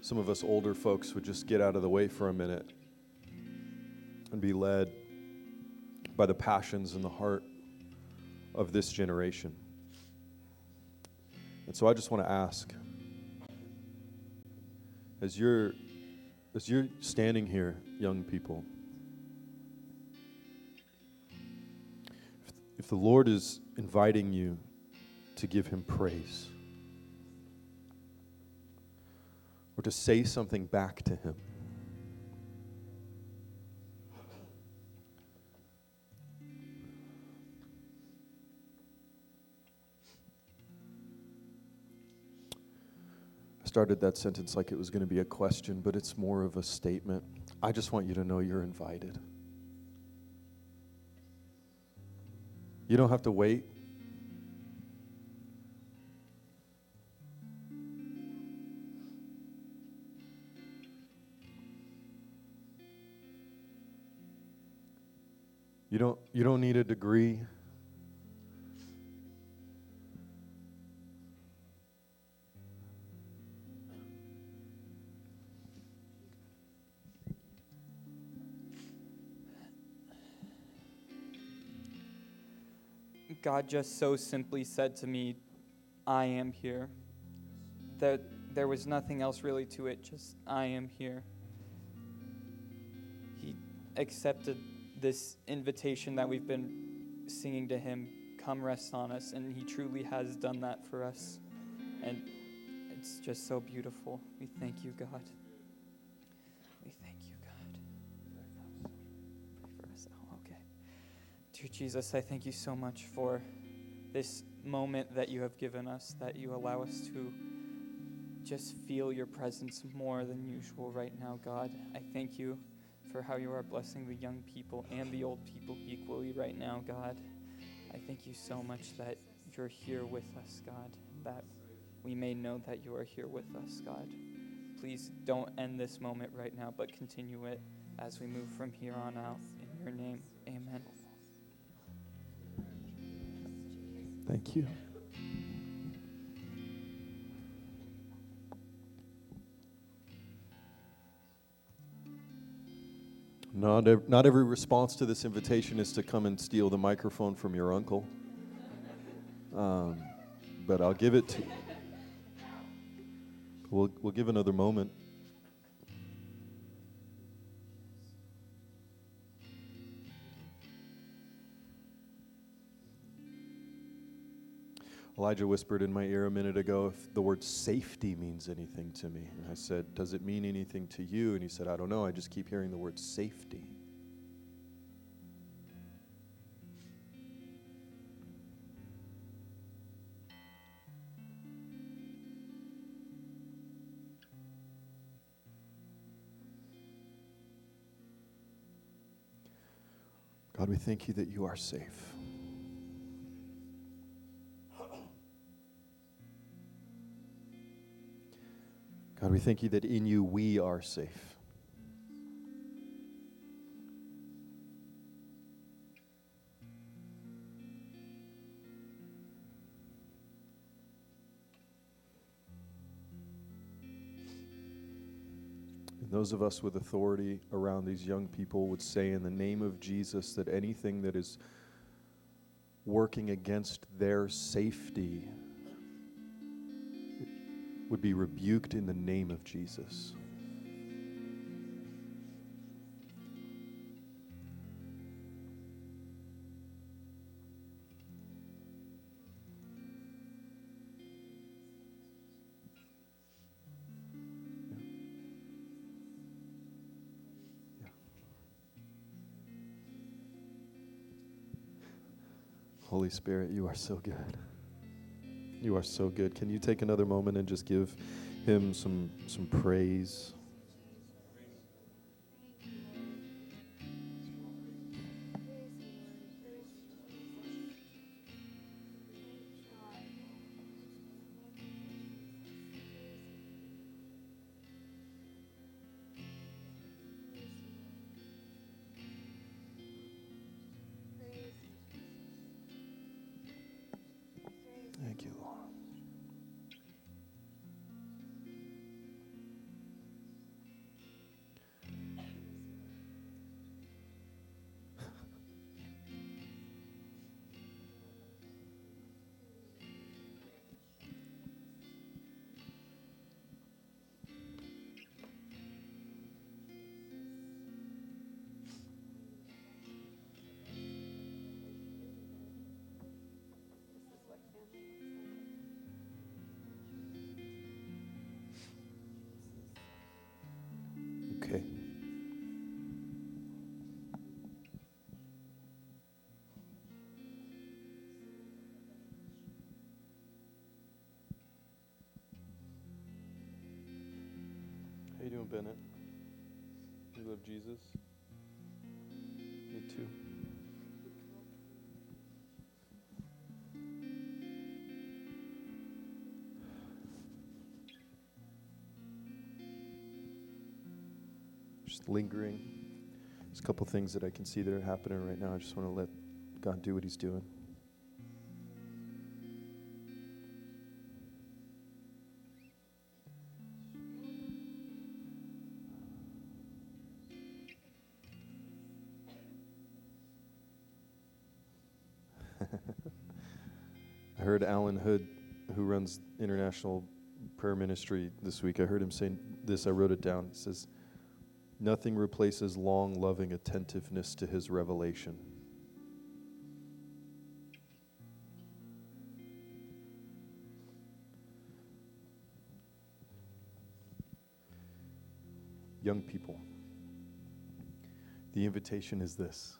some of us older folks would just get out of the way for a minute and be led by the passions and the heart of this generation. And so I just want to ask as you're as you're standing here, young people, if, if the Lord is inviting you to give him praise or to say something back to him, I started that sentence like it was going to be a question, but it's more of a statement. I just want you to know you're invited. You don't have to wait. You don't, you don't need a degree. God just so simply said to me, I am here. That there was nothing else really to it, just I am here. He accepted this invitation that we've been singing to Him, Come rest on us, and He truly has done that for us. And it's just so beautiful. We thank you, God. We thank you, God. Pray for us. Oh, okay. Dear Jesus, I thank you so much for this moment that you have given us, that you allow us to just feel your presence more than usual right now, God. I thank you for how you are blessing the young people and the old people equally right now, God. I thank you so much that you're here with us, God, that we may know that you are here with us, God. Please don't end this moment right now, but continue it as we move from here on out. In your name, amen. Thank you. Not, ev- not every response to this invitation is to come and steal the microphone from your uncle. Um, but I'll give it to We'll, we'll give another moment. Elijah whispered in my ear a minute ago if the word safety means anything to me. And I said, Does it mean anything to you? And he said, I don't know. I just keep hearing the word safety. God, we thank you that you are safe. God, we thank you that in you we are safe. And those of us with authority around these young people would say, in the name of Jesus, that anything that is working against their safety would be rebuked in the name of Jesus. Holy Spirit, you are so good. You are so good. Can you take another moment and just give him some some praise? Just lingering. There's a couple things that I can see that are happening right now. I just want to let God do what He's doing. I heard Allen Hood, who runs International Prayer Ministry this week, I heard him say this. I wrote it down. It says, Nothing replaces long, loving attentiveness to his revelation. Young people, the invitation is this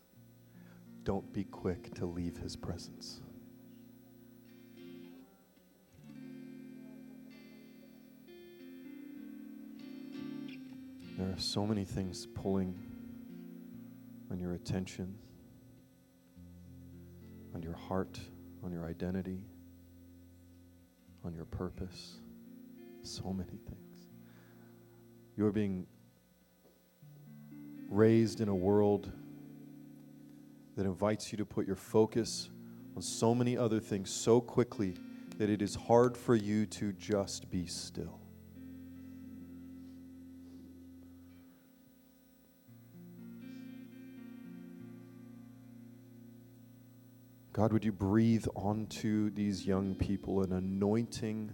don't be quick to leave his presence. Are so many things pulling on your attention, on your heart, on your identity, on your purpose. So many things. You're being raised in a world that invites you to put your focus on so many other things so quickly that it is hard for you to just be still. God, would you breathe onto these young people an anointing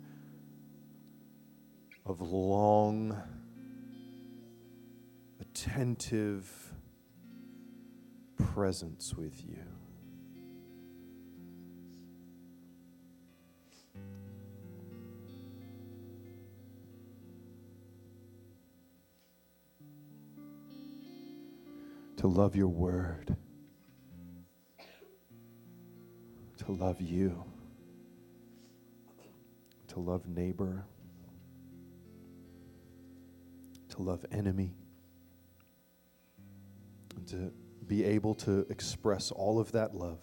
of long, attentive presence with you? To love your word. To love you, to love neighbor, to love enemy, and to be able to express all of that love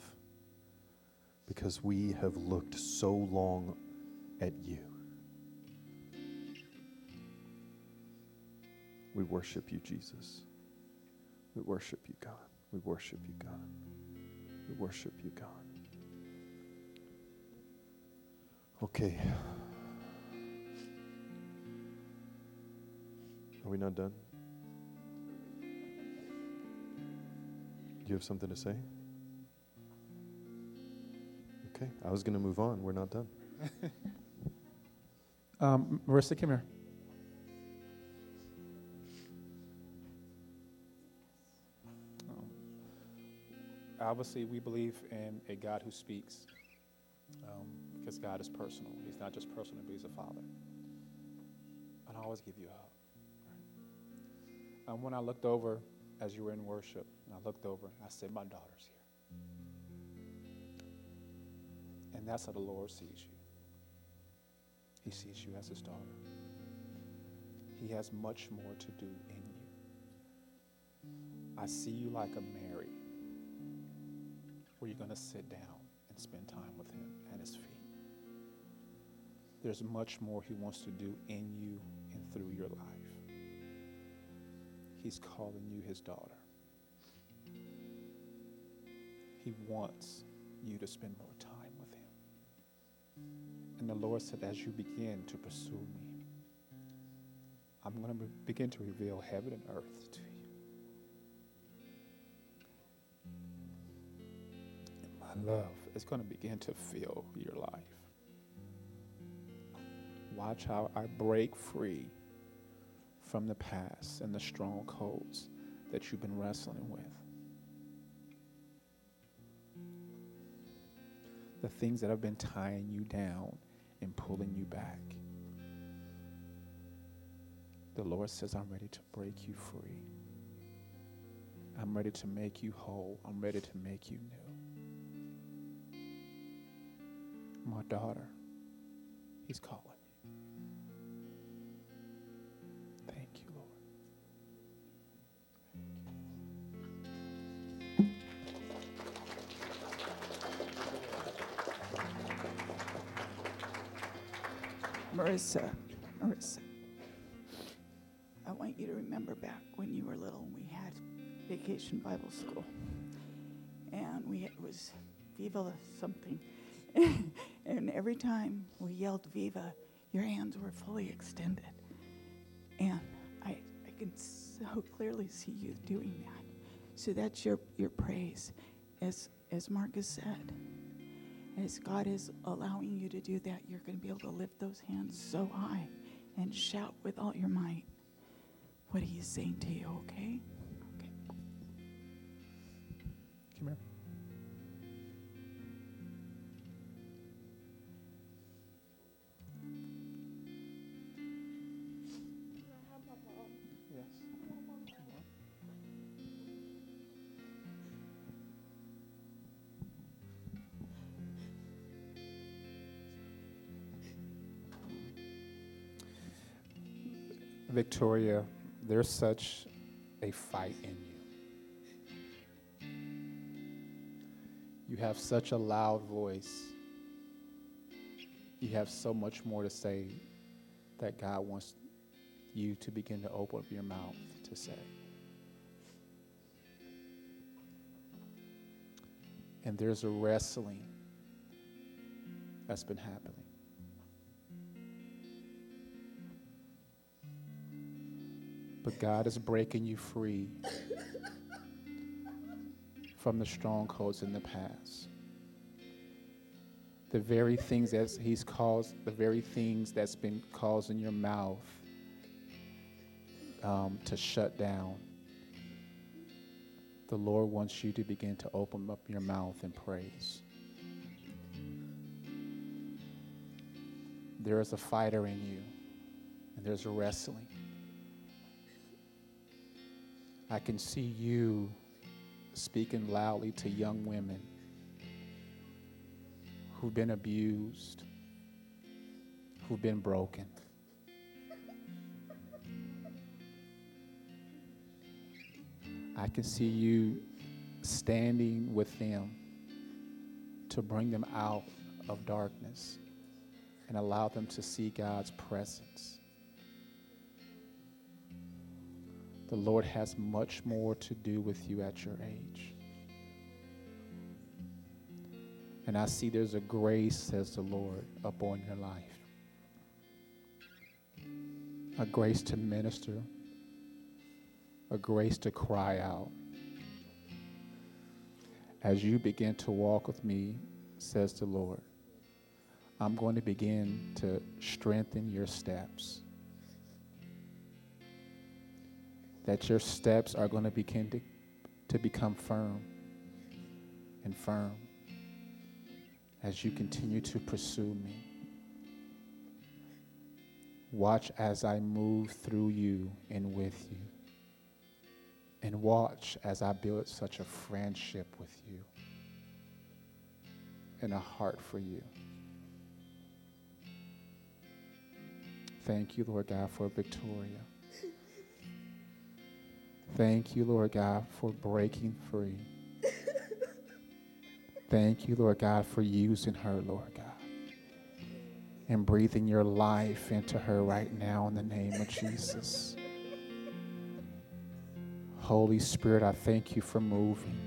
because we have looked so long at you. We worship you, Jesus. We worship you, God. We worship you, God. We worship you, God. Okay. Are we not done? Do you have something to say? Okay, I was going to move on. We're not done. Um, Marissa, come here. Um, obviously, we believe in a God who speaks um, because God is personal. He's not just personal, but He's a Father. And I always give you a hug. And when I looked over as you were in worship, and I looked over, I said, My daughter's here. And that's how the Lord sees you. He sees you as his daughter. He has much more to do in you. I see you like a Mary, where you're going to sit down and spend time with him at his feet. There's much more he wants to do in you and through your life. He's calling you his daughter. He wants you to spend more time with him. And the Lord said, as you begin to pursue me, I'm going to begin to reveal heaven and earth to you. My love is going to begin to fill your life. Watch how I break free from the past and the strongholds that you've been wrestling with. The things that have been tying you down and pulling you back. The Lord says, I'm ready to break you free. I'm ready to make you whole. I'm ready to make you new. My daughter, He's calling Marissa, Marissa, I want you to remember back when you were little we had vacation Bible school. And we it was Viva something. and every time we yelled Viva, your hands were fully extended. And I, I can so clearly see you doing that. So that's your, your praise. As, as Marcus said, as God is allowing you to do that, you're going to be able to lift those hands so high and shout with all your might what He is saying to you, okay? Okay. Come here. Victoria, there's such a fight in you. You have such a loud voice. You have so much more to say that God wants you to begin to open up your mouth to say. And there's a wrestling that's been happening. But God is breaking you free from the strongholds in the past. The very things that He's caused, the very things that's been causing your mouth um, to shut down. The Lord wants you to begin to open up your mouth in praise. There is a fighter in you, and there's a wrestling. I can see you speaking loudly to young women who've been abused, who've been broken. I can see you standing with them to bring them out of darkness and allow them to see God's presence. The Lord has much more to do with you at your age. And I see there's a grace, says the Lord, upon your life. A grace to minister, a grace to cry out. As you begin to walk with me, says the Lord, I'm going to begin to strengthen your steps. That your steps are going to begin to, to become firm and firm as you continue to pursue me. Watch as I move through you and with you. And watch as I build such a friendship with you and a heart for you. Thank you, Lord God, for Victoria. Thank you, Lord God, for breaking free. Thank you, Lord God, for using her, Lord God, and breathing your life into her right now in the name of Jesus. Holy Spirit, I thank you for moving,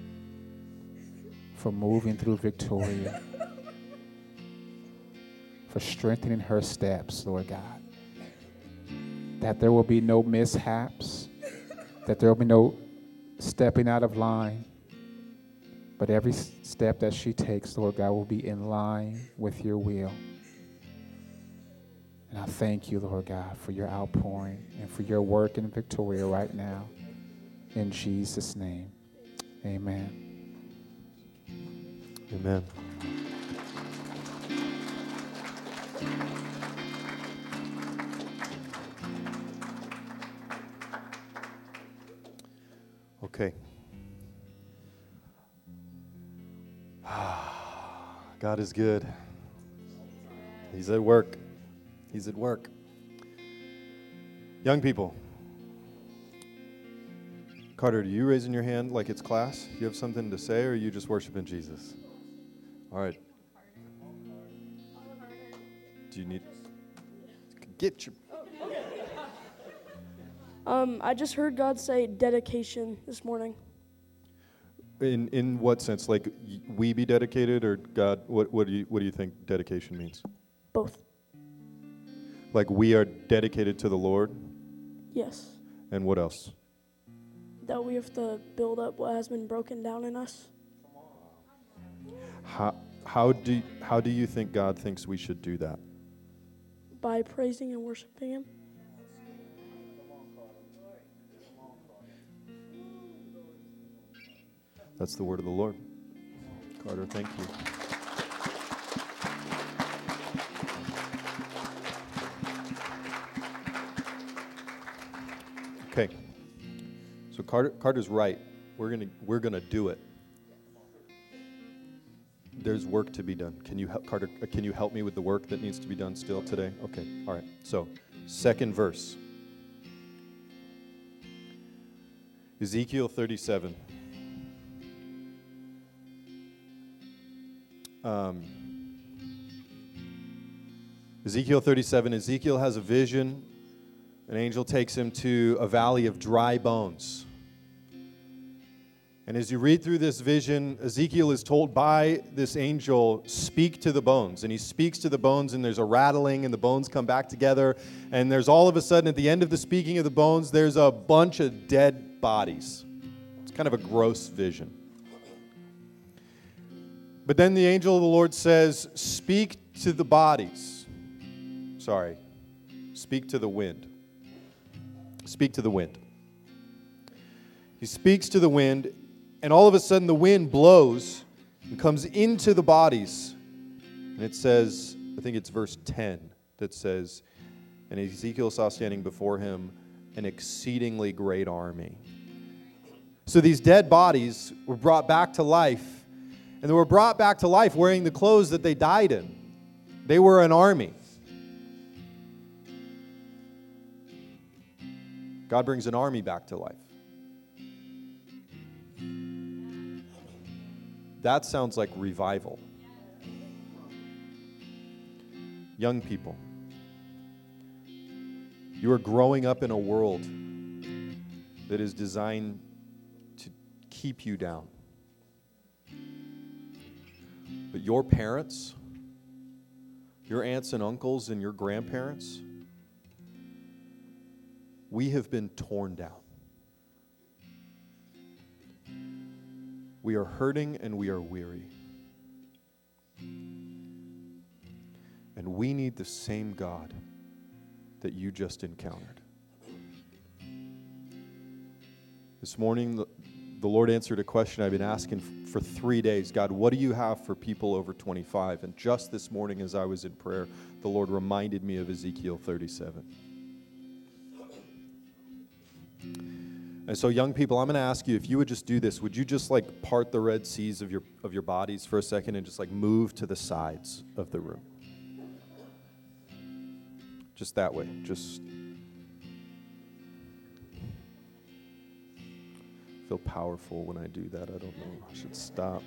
for moving through Victoria, for strengthening her steps, Lord God. That there will be no mishaps, that there will be no stepping out of line, but every step that she takes, Lord God, will be in line with your will. And I thank you, Lord God, for your outpouring and for your work in Victoria right now. In Jesus' name, amen. Amen. Okay. God is good. He's at work. He's at work. Young people. Carter, do you raising your hand like it's class? You have something to say, or are you just worshiping Jesus? All right. Do you need? Get your. Um, I just heard God say dedication this morning. In in what sense? Like we be dedicated, or God? What what do you what do you think dedication means? Both. Like we are dedicated to the Lord, Yes. and what else? That we have to build up what has been broken down in us. How how do how do you think God thinks we should do that? by praising and worshiping Him. That's the word of the Lord. Carter, thank you. Okay. So Carter, Carter's right. We're gonna we're gonna do it. There's work to be done. Can you help Carter? uh, Can you help me with the work that needs to be done still today? Okay. All right. So, second verse. Ezekiel 37. Um, Ezekiel 37, Ezekiel has a vision. An angel takes him to a valley of dry bones. And as you read through this vision, Ezekiel is told by this angel, Speak to the bones. And he speaks to the bones, and there's a rattling, and the bones come back together. And there's all of a sudden, at the end of the speaking of the bones, there's a bunch of dead bodies. It's kind of a gross vision. But then the angel of the Lord says, Speak to the bodies. Sorry, speak to the wind. Speak to the wind. He speaks to the wind, and all of a sudden the wind blows and comes into the bodies. And it says, I think it's verse 10 that says, And Ezekiel saw standing before him an exceedingly great army. So these dead bodies were brought back to life, and they were brought back to life wearing the clothes that they died in. They were an army. God brings an army back to life. That sounds like revival. Young people, you are growing up in a world that is designed to keep you down. But your parents, your aunts and uncles, and your grandparents, we have been torn down. We are hurting and we are weary. And we need the same God that you just encountered. This morning, the, Lord answered a question I've been asking for three days God, what do you have for people over 25? And just this morning, as I was in prayer, the Lord reminded me of Ezekiel 37. And so, young people, I'm going to ask you if you would just do this. Would you just like part the red seas of your of your bodies for a second and just like move to the sides of the room? Just that way. Just feel powerful when I do that. I don't know. I should stop.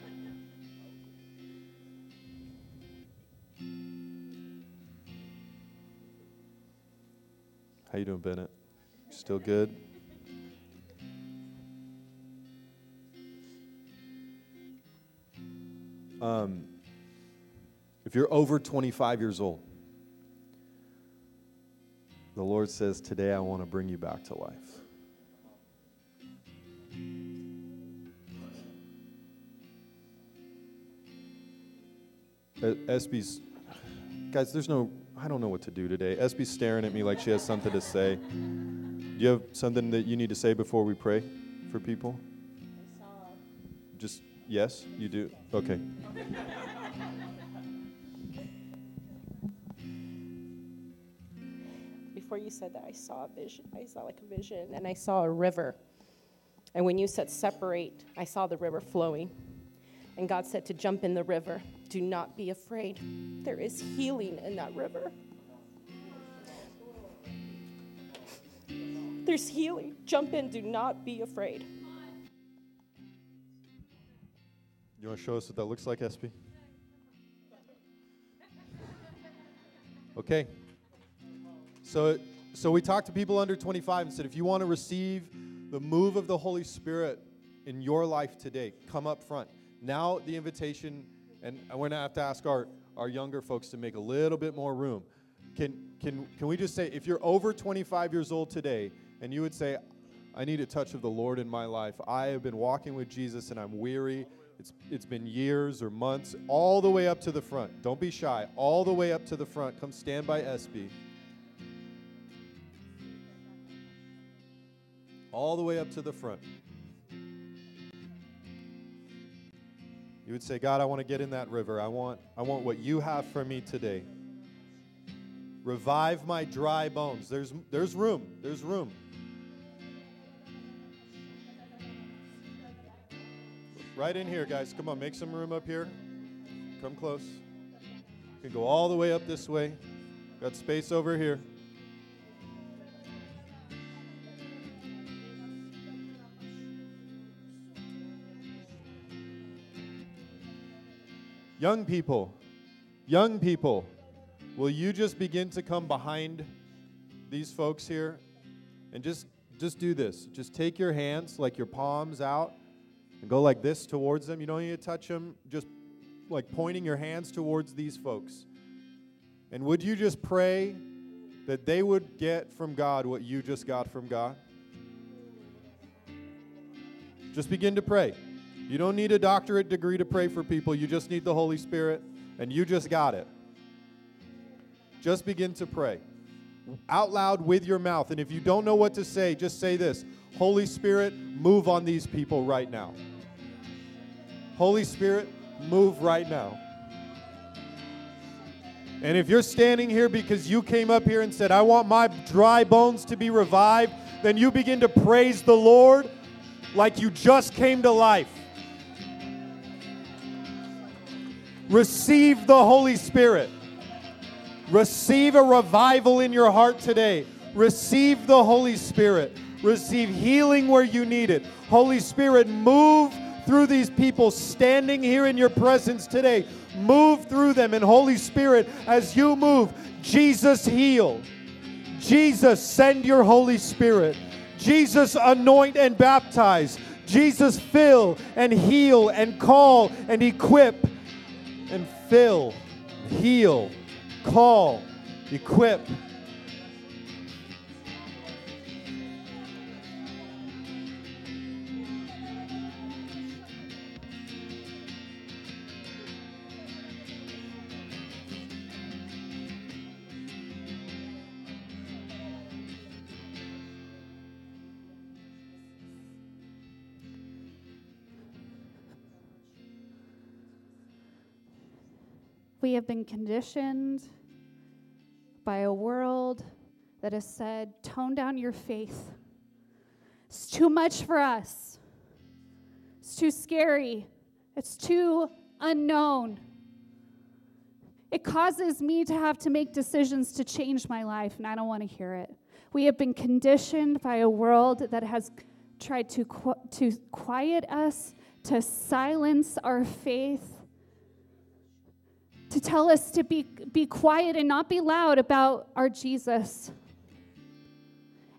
How you doing, Bennett? Still good? Um, if you're over 25 years old, the Lord says, Today I want to bring you back to life. SB's, guys, there's no, I don't know what to do today. SB's staring at me like she has something to say. Do you have something that you need to say before we pray for people? Just, yes, you do? Okay. Before you said that, I saw a vision. I saw like a vision, and I saw a river. And when you said separate, I saw the river flowing. And God said to jump in the river. Do not be afraid. There is healing in that river. There's healing. Jump in. Do not be afraid. You want to show us what that looks like, SB? Okay. So, so we talked to people under 25 and said, if you want to receive the move of the Holy Spirit in your life today, come up front. Now the invitation, and we're gonna have to ask our, our younger folks to make a little bit more room. Can, can, can we just say, if you're over 25 years old today, and you would say, I need a touch of the Lord in my life. I have been walking with Jesus and I'm weary. It's, it's been years or months, all the way up to the front. Don't be shy. All the way up to the front. Come stand by SB. All the way up to the front. You would say, God, I want to get in that river. I want, I want what you have for me today. Revive my dry bones. There's, there's room. There's room. Right in here, guys. Come on, make some room up here. Come close. You can go all the way up this way. Got space over here. Young people, young people, will you just begin to come behind these folks here and just just do this. Just take your hands like your palms out and go like this towards them. You don't need to touch them, just like pointing your hands towards these folks. And would you just pray that they would get from God what you just got from God? Just begin to pray. You don't need a doctorate degree to pray for people, you just need the Holy Spirit, and you just got it. Just begin to pray out loud with your mouth. And if you don't know what to say, just say this Holy Spirit, move on these people right now. Holy Spirit, move right now. And if you're standing here because you came up here and said, I want my dry bones to be revived, then you begin to praise the Lord like you just came to life. Receive the Holy Spirit. Receive a revival in your heart today. Receive the Holy Spirit. Receive healing where you need it. Holy Spirit, move through these people standing here in your presence today. Move through them. And Holy Spirit, as you move, Jesus heal. Jesus, send your Holy Spirit. Jesus, anoint and baptize. Jesus, fill and heal and call and equip and fill, heal, call, equip. We have been conditioned by a world that has said, tone down your faith. It's too much for us. It's too scary. It's too unknown. It causes me to have to make decisions to change my life, and I don't want to hear it. We have been conditioned by a world that has tried to, qu- to quiet us, to silence our faith to tell us to be, be quiet and not be loud about our Jesus.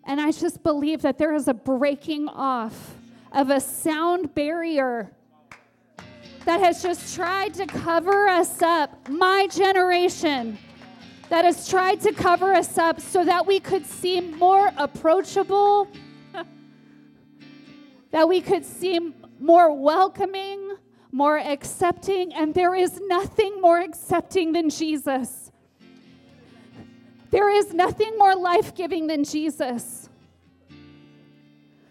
And I just believe that there is a breaking off of a sound barrier that has just tried to cover us up. My generation that has tried to cover us up so that we could seem more approachable, that we could seem more welcoming, more accepting, and there is nothing more accepting than Jesus. There is nothing more life giving than Jesus.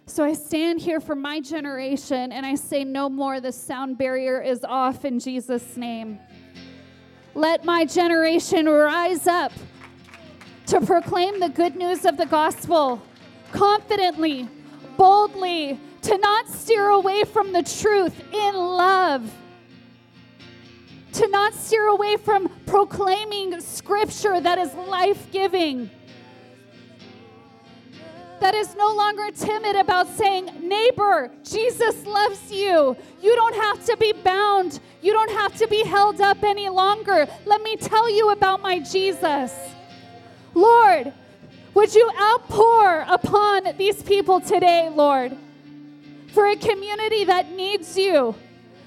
So I stand here for my generation and I say, No more. The sound barrier is off in Jesus' name. Let my generation rise up to proclaim the good news of the gospel confidently, boldly, to not steer away from the truth in love, to not steer away from proclaiming scripture that is life giving, that is no longer timid about saying, Neighbor, Jesus loves you. You don't have to be bound, you don't have to be held up any longer. Let me tell you about my Jesus. Lord, Would you outpour upon these people today, Lord, for a community that needs you,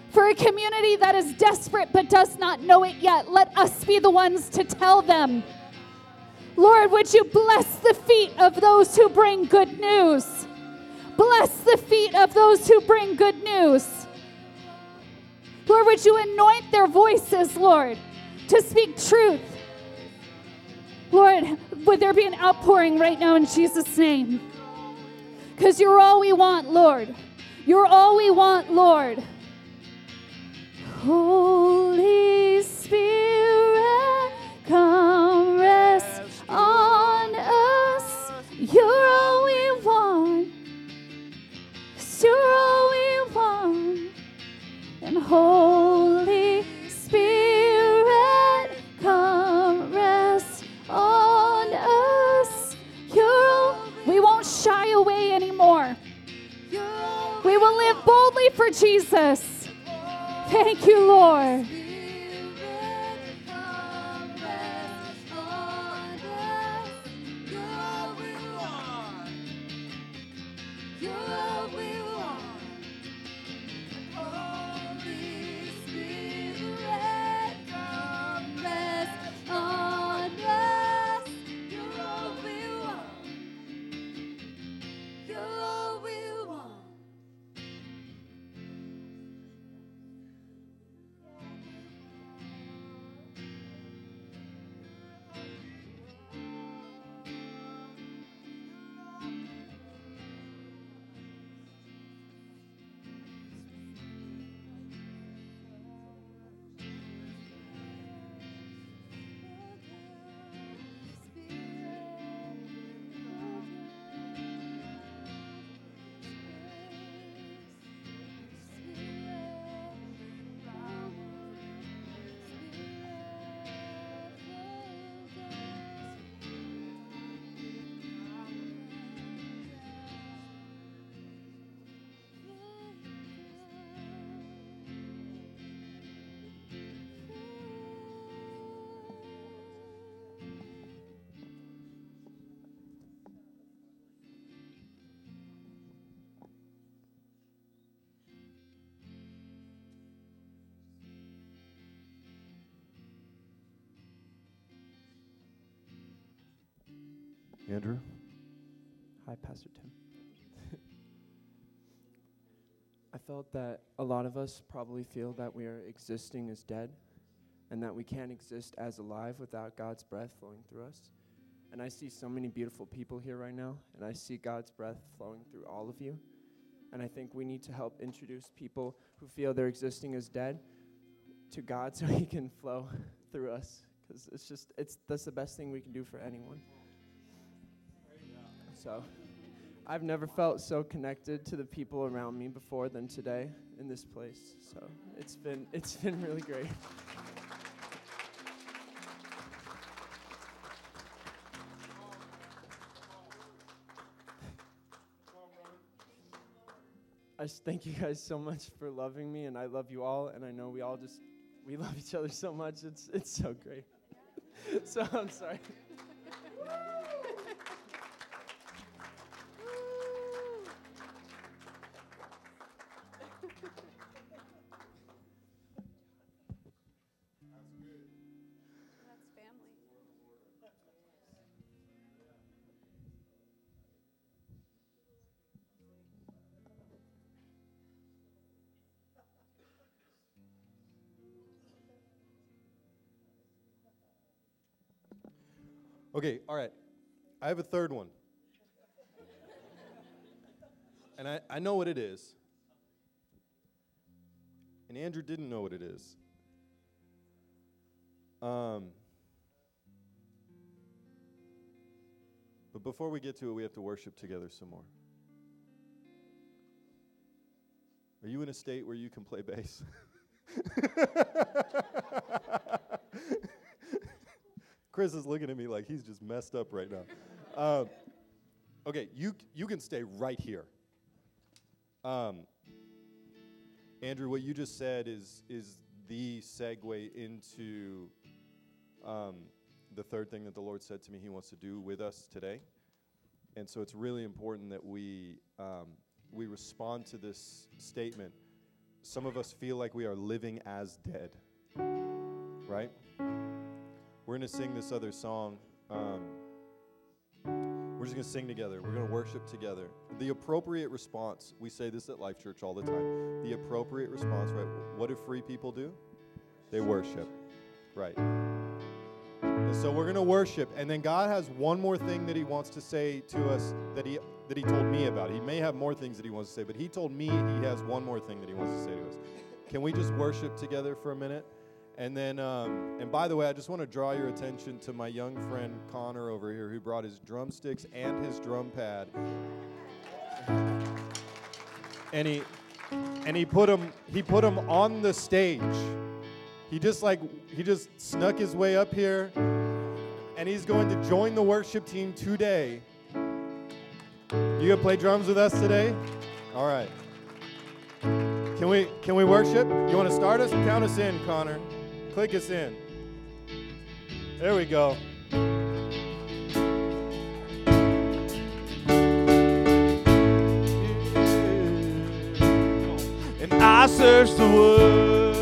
for a community that is desperate but does not know it yet? Let us be the ones to tell them. Lord, would you bless the feet of those who bring good news? Bless the feet of those who bring good news. Lord, would you anoint their voices, Lord, to speak truth? Lord, would there be an outpouring right now in Jesus' name? Because you're all we want, Lord. You're all we want, Lord. Holy Spirit, come rest on us. You're all we want. You're all Jesus. Andrew? Hi, Pastor Tim. I felt that a lot of us probably feel that we are existing as dead and that we can't exist as alive without God's breath flowing through us. And I see so many beautiful people here right now, and I see God's breath flowing through all of you. And I think we need to help introduce people who feel they're existing as dead to God so He can flow through us. Because it's just, it's, that's the best thing we can do for anyone. So I've never felt so connected to the people around me before than today in this place. So it's been it's been really great. I just thank you guys so much for loving me and I love you all and I know we all just we love each other so much. It's it's so great. so I'm sorry. Okay, all right. I have a third one. and I, I know what it is. And Andrew didn't know what it is. Um, but before we get to it, we have to worship together some more. Are you in a state where you can play bass? Chris is looking at me like he's just messed up right now. Um, okay, you you can stay right here. Um, Andrew, what you just said is is the segue into um, the third thing that the Lord said to me He wants to do with us today. And so it's really important that we um, we respond to this statement. Some of us feel like we are living as dead, right? We're going to sing this other song. Um, we're just going to sing together. We're going to worship together. The appropriate response, we say this at Life Church all the time. The appropriate response, right? What do free people do? They worship, right? And so we're going to worship, and then God has one more thing that He wants to say to us that He that He told me about. He may have more things that He wants to say, but He told me He has one more thing that He wants to say to us. Can we just worship together for a minute? And then, um, and by the way, I just want to draw your attention to my young friend Connor over here, who brought his drumsticks and his drum pad. And he, and he put him, he put him on the stage. He just like, he just snuck his way up here, and he's going to join the worship team today. You gonna play drums with us today? All right. Can we can we worship? You want to start us? Count us in, Connor. Click us in. There we go. And I searched the world,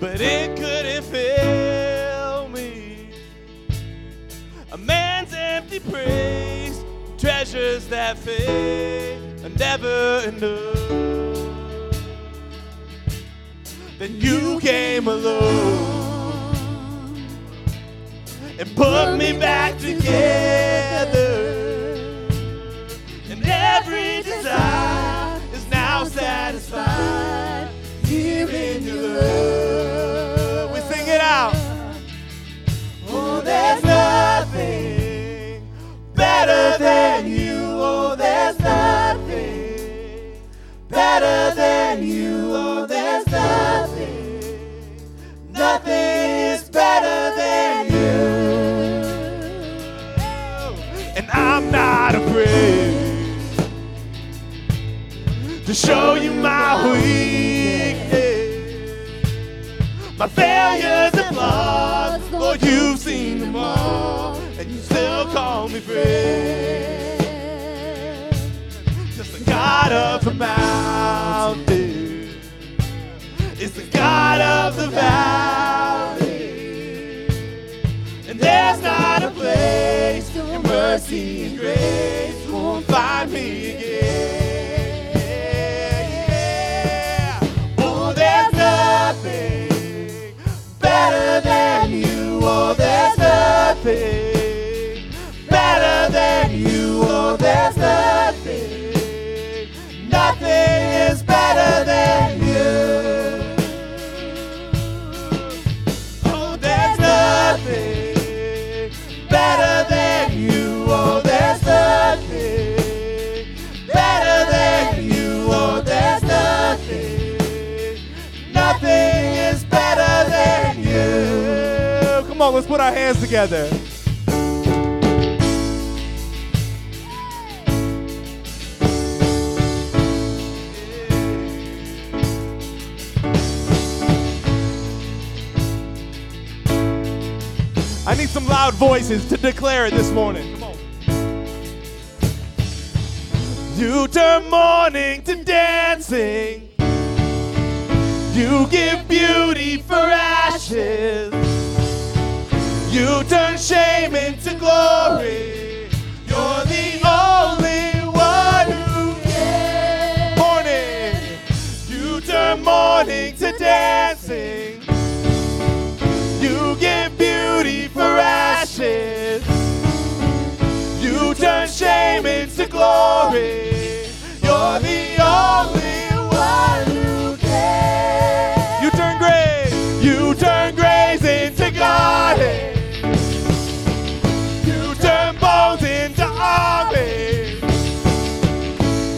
but it couldn't fill me. A man's empty praise, treasures that fade, are never enough. Then you came along and put me back together. And every desire is now satisfied here in your love. We sing it out. Oh, there's nothing better than you. Oh, there's nothing better than you. To show you my weakness, my failures and flaws. Lord, you've seen them all, and you still call me friend. Just the God of the mountain is the God of the valley, and there's not a place where mercy and grace won't find me again. Let's put our hands together. I need some loud voices to declare it this morning. You turn mourning to dancing. You give beauty for ashes. You turn shame into glory. You're the only one who can. Morning. You turn mourning to dancing. You give beauty for ashes. You turn shame into glory. You're the only one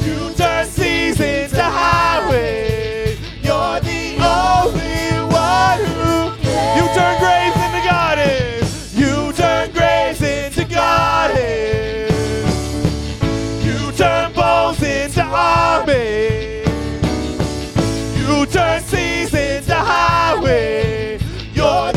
You turn seas. You're the only one who. You turn graves into gardens. You turn graves into gardens. You turn bones into. You turn highway. You're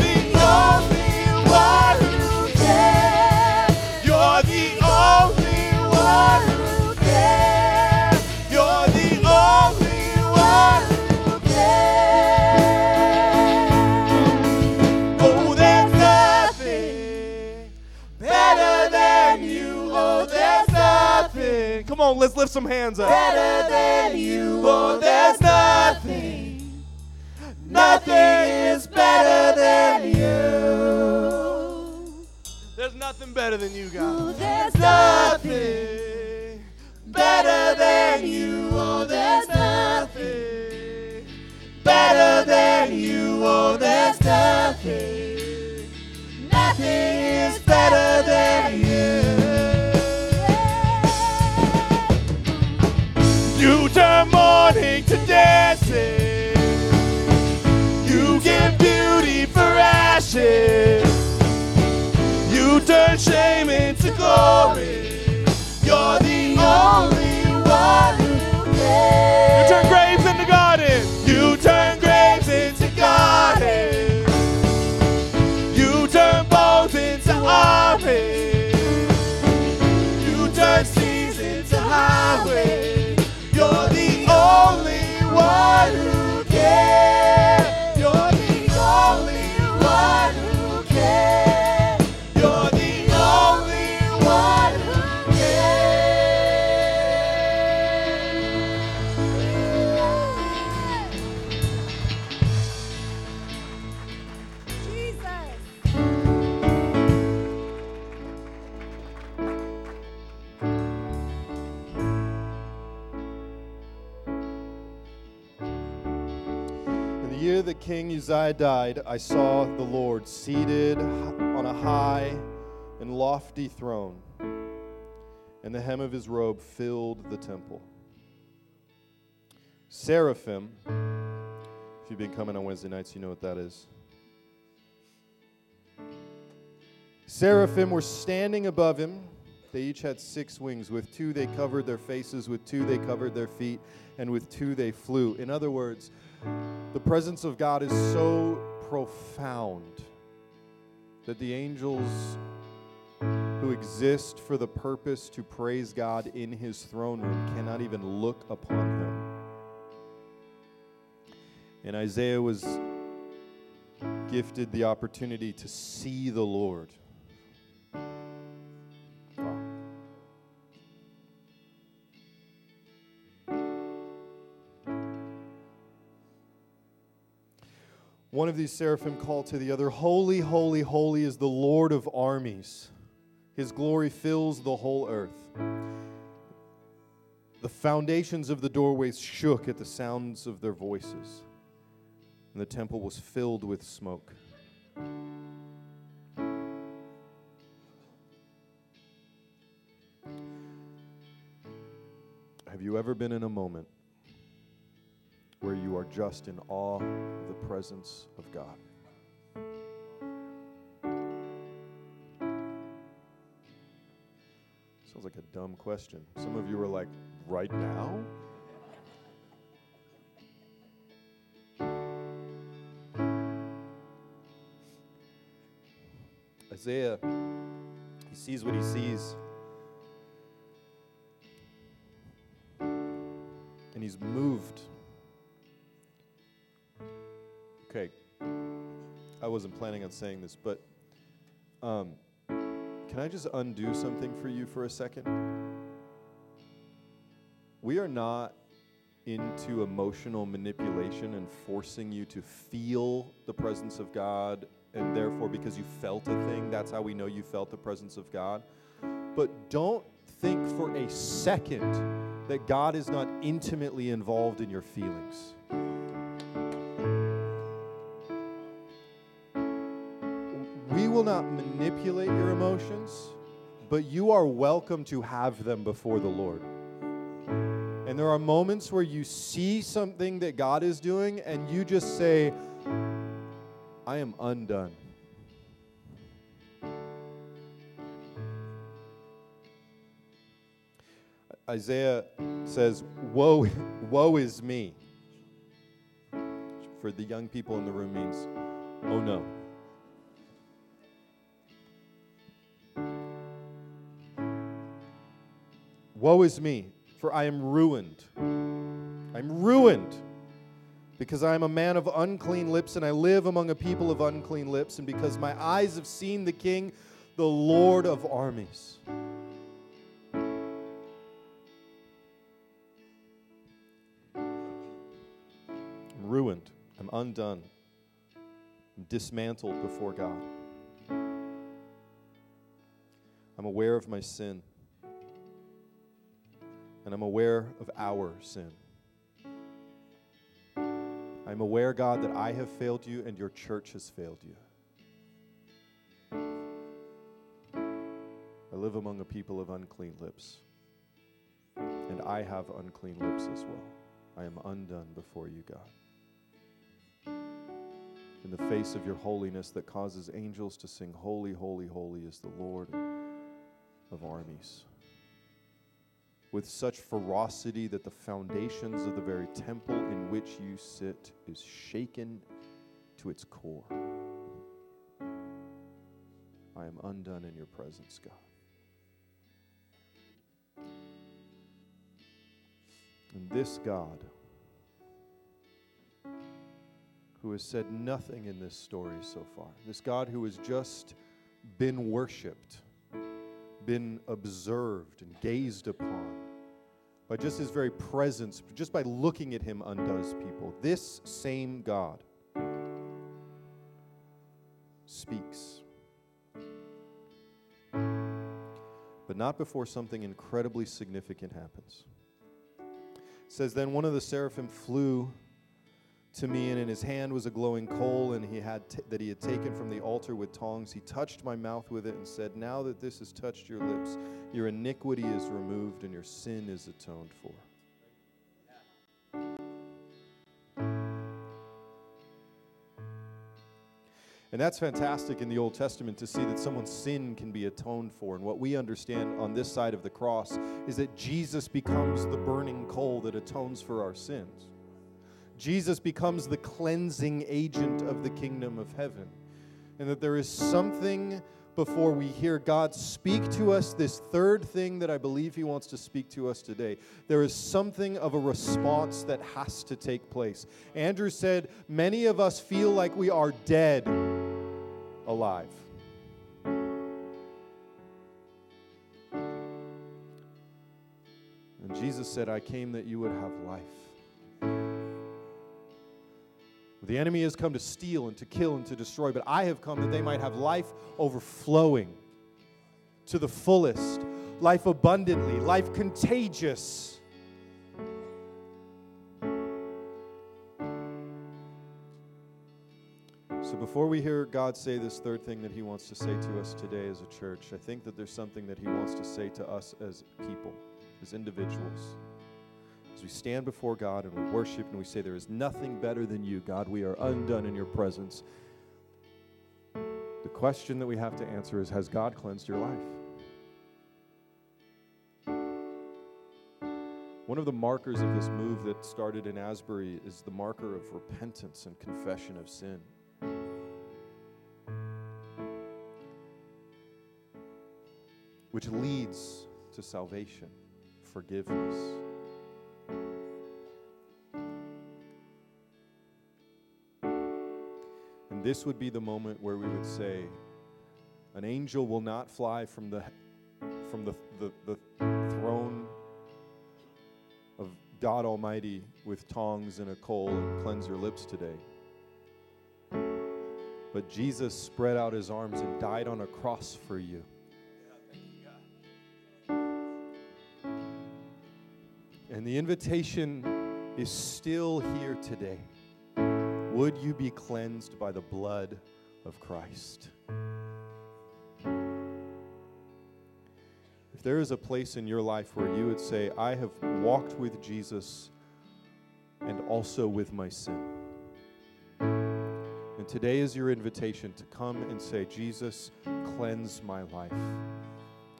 some hands up. Better than you, oh, there's nothing. Nothing is better than you. There's nothing better than you, God. There's nothing dancing. You give beauty for ashes. You turn shame into glory. You're the only one who cares. You turn graves into gardens. You turn graves into gardens. You turn bones into armies. You turn seas into highways. Only King Uzziah died, I saw the Lord seated on a high and lofty throne, and the hem of his robe filled the temple. Seraphim, if you've been coming on Wednesday nights, you know what that is. Seraphim were standing above him. They each had six wings. With two they covered their faces, with two they covered their feet, and with two they flew. In other words, the presence of God is so profound that the angels who exist for the purpose to praise God in his throne room cannot even look upon him. And Isaiah was gifted the opportunity to see the Lord. One of these seraphim called to the other, Holy, holy, holy is the Lord of armies. His glory fills the whole earth. The foundations of the doorways shook at the sounds of their voices, and the temple was filled with smoke. Have you ever been in a moment where you are just in awe of the presence of God? Sounds like a dumb question. Some of you are like, right now? Isaiah, he sees what he sees. And he's moved. Okay, I wasn't planning on saying this, but um, can I just undo something for you for a second? We are not into emotional manipulation and forcing you to feel the presence of God, and therefore, because you felt a thing, that's how we know you felt the presence of God. But don't think for a second that God is not intimately involved in your feelings. We will not manipulate your emotions, but you are welcome to have them before the Lord. And there are moments where you see something that God is doing and you just say, I am undone. Isaiah says, Woe, woe is me. For the young people in the room means, oh no. Woe is me, for I am ruined. I'm ruined because I am a man of unclean lips and I live among a people of unclean lips, and because my eyes have seen the King, the Lord of armies. I'm ruined. I'm undone. I'm dismantled before God. I'm aware of my sin. And I'm aware of our sin. I'm aware, God, that I have failed you and your church has failed you. I live among a people of unclean lips, and I have unclean lips as well. I am undone before you, God. In the face of your holiness that causes angels to sing, Holy, holy, holy is the Lord of armies. With such ferocity that the foundations of the very temple in which you sit is shaken to its core. I am undone in your presence, God. And this God, who has said nothing in this story so far, this God who has just been worshiped, been observed and gazed upon, by just his very presence, just by looking at him, undoes people. This same God speaks. But not before something incredibly significant happens. It says, Then one of the seraphim flew to me, and in his hand was a glowing coal, and he had t- that he had taken from the altar with tongs. He touched my mouth with it and said, Now that this has touched your lips, your iniquity is removed and your sin is atoned for. And that's fantastic in the Old Testament to see that someone's sin can be atoned for. And what we understand on this side of the cross is that Jesus becomes the burning coal that atones for our sins. Jesus becomes the cleansing agent of the kingdom of heaven. And that there is something before we hear God speak to us, this third thing that I believe He wants to speak to us today. There is something of a response that has to take place. Andrew said, Many of us feel like we are dead alive. And Jesus said, I came that you would have life. The enemy has come to steal and to kill and to destroy, but I have come that they might have life overflowing to the fullest, life abundantly, life contagious. So, before we hear God say this third thing that He wants to say to us today as a church, I think that there's something that He wants to say to us as people, as individuals. As we stand before God and we worship and we say, There is nothing better than you, God, we are undone in your presence. The question that we have to answer is Has God cleansed your life? One of the markers of this move that started in Asbury is the marker of repentance and confession of sin. Which leads to salvation, forgiveness. And this would be the moment where we would say, an angel will not fly from the from the, the, the throne of God Almighty with tongs and a coal and cleanse your lips today. But Jesus spread out his arms and died on a cross for you. And the invitation is still here today. Would you be cleansed by the blood of Christ? If there is a place in your life where you would say, I have walked with Jesus and also with my sin. And today is your invitation to come and say, Jesus, cleanse my life.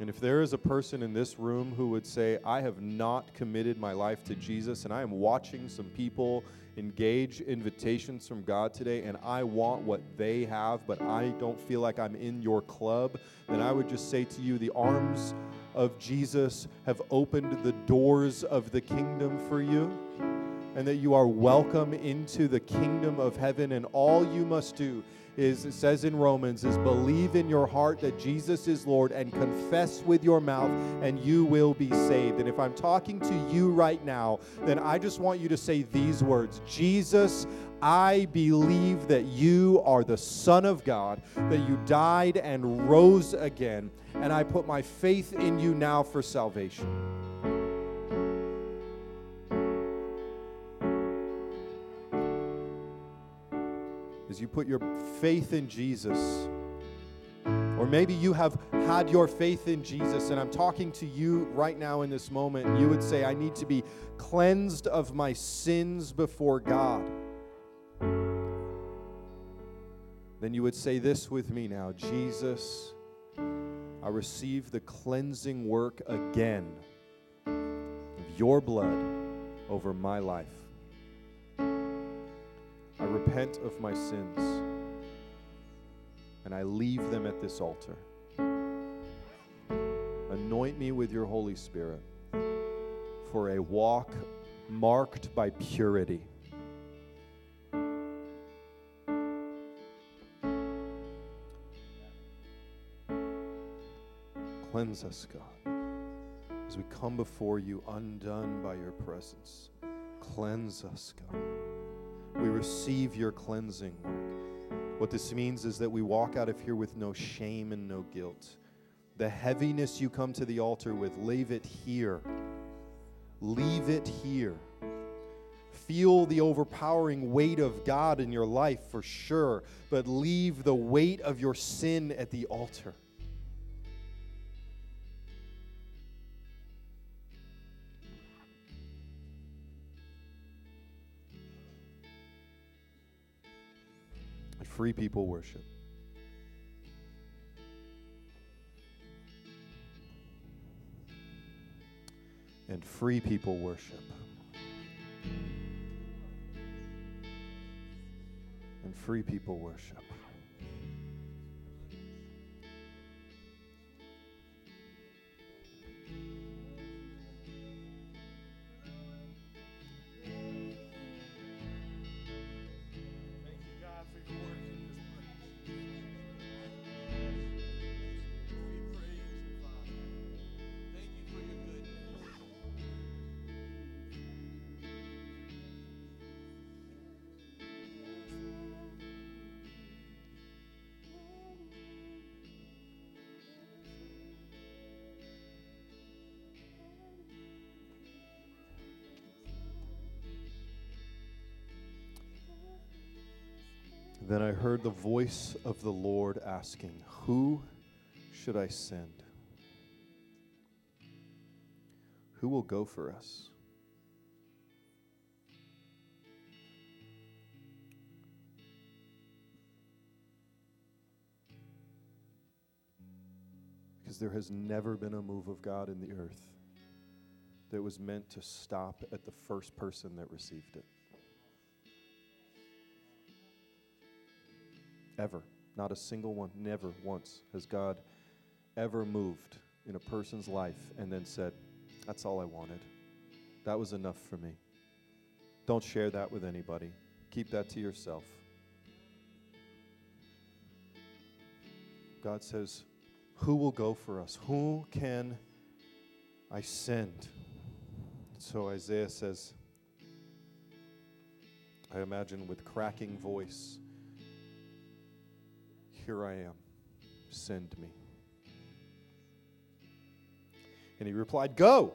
And if there is a person in this room who would say, I have not committed my life to Jesus, and I am watching some people engage invitations from God today, and I want what they have, but I don't feel like I'm in your club, then I would just say to you, the arms of Jesus have opened the doors of the kingdom for you, and that you are welcome into the kingdom of heaven, and all you must do is it says in Romans is believe in your heart that Jesus is Lord and confess with your mouth and you will be saved. And if I'm talking to you right now, then I just want you to say these words. Jesus, I believe that you are the Son of God, that you died and rose again, and I put my faith in you now for salvation. As you put your faith in Jesus, or maybe you have had your faith in Jesus, and I'm talking to you right now in this moment. You would say, I need to be cleansed of my sins before God. Then you would say this with me now Jesus, I receive the cleansing work again of your blood over my life. I repent of my sins and I leave them at this altar. Anoint me with your Holy Spirit for a walk marked by purity. Cleanse us, God, as we come before you undone by your presence. Cleanse us, God. We receive your cleansing. What this means is that we walk out of here with no shame and no guilt. The heaviness you come to the altar with, leave it here. Leave it here. Feel the overpowering weight of God in your life for sure, but leave the weight of your sin at the altar. Free people worship. And free people worship. And free people worship. Then I heard the voice of the Lord asking, Who should I send? Who will go for us? Because there has never been a move of God in the earth that was meant to stop at the first person that received it. Ever. Not a single one. Never once has God ever moved in a person's life and then said, That's all I wanted. That was enough for me. Don't share that with anybody. Keep that to yourself. God says, Who will go for us? Who can I send? So Isaiah says, I imagine with cracking voice, Here I am, send me. And he replied, Go.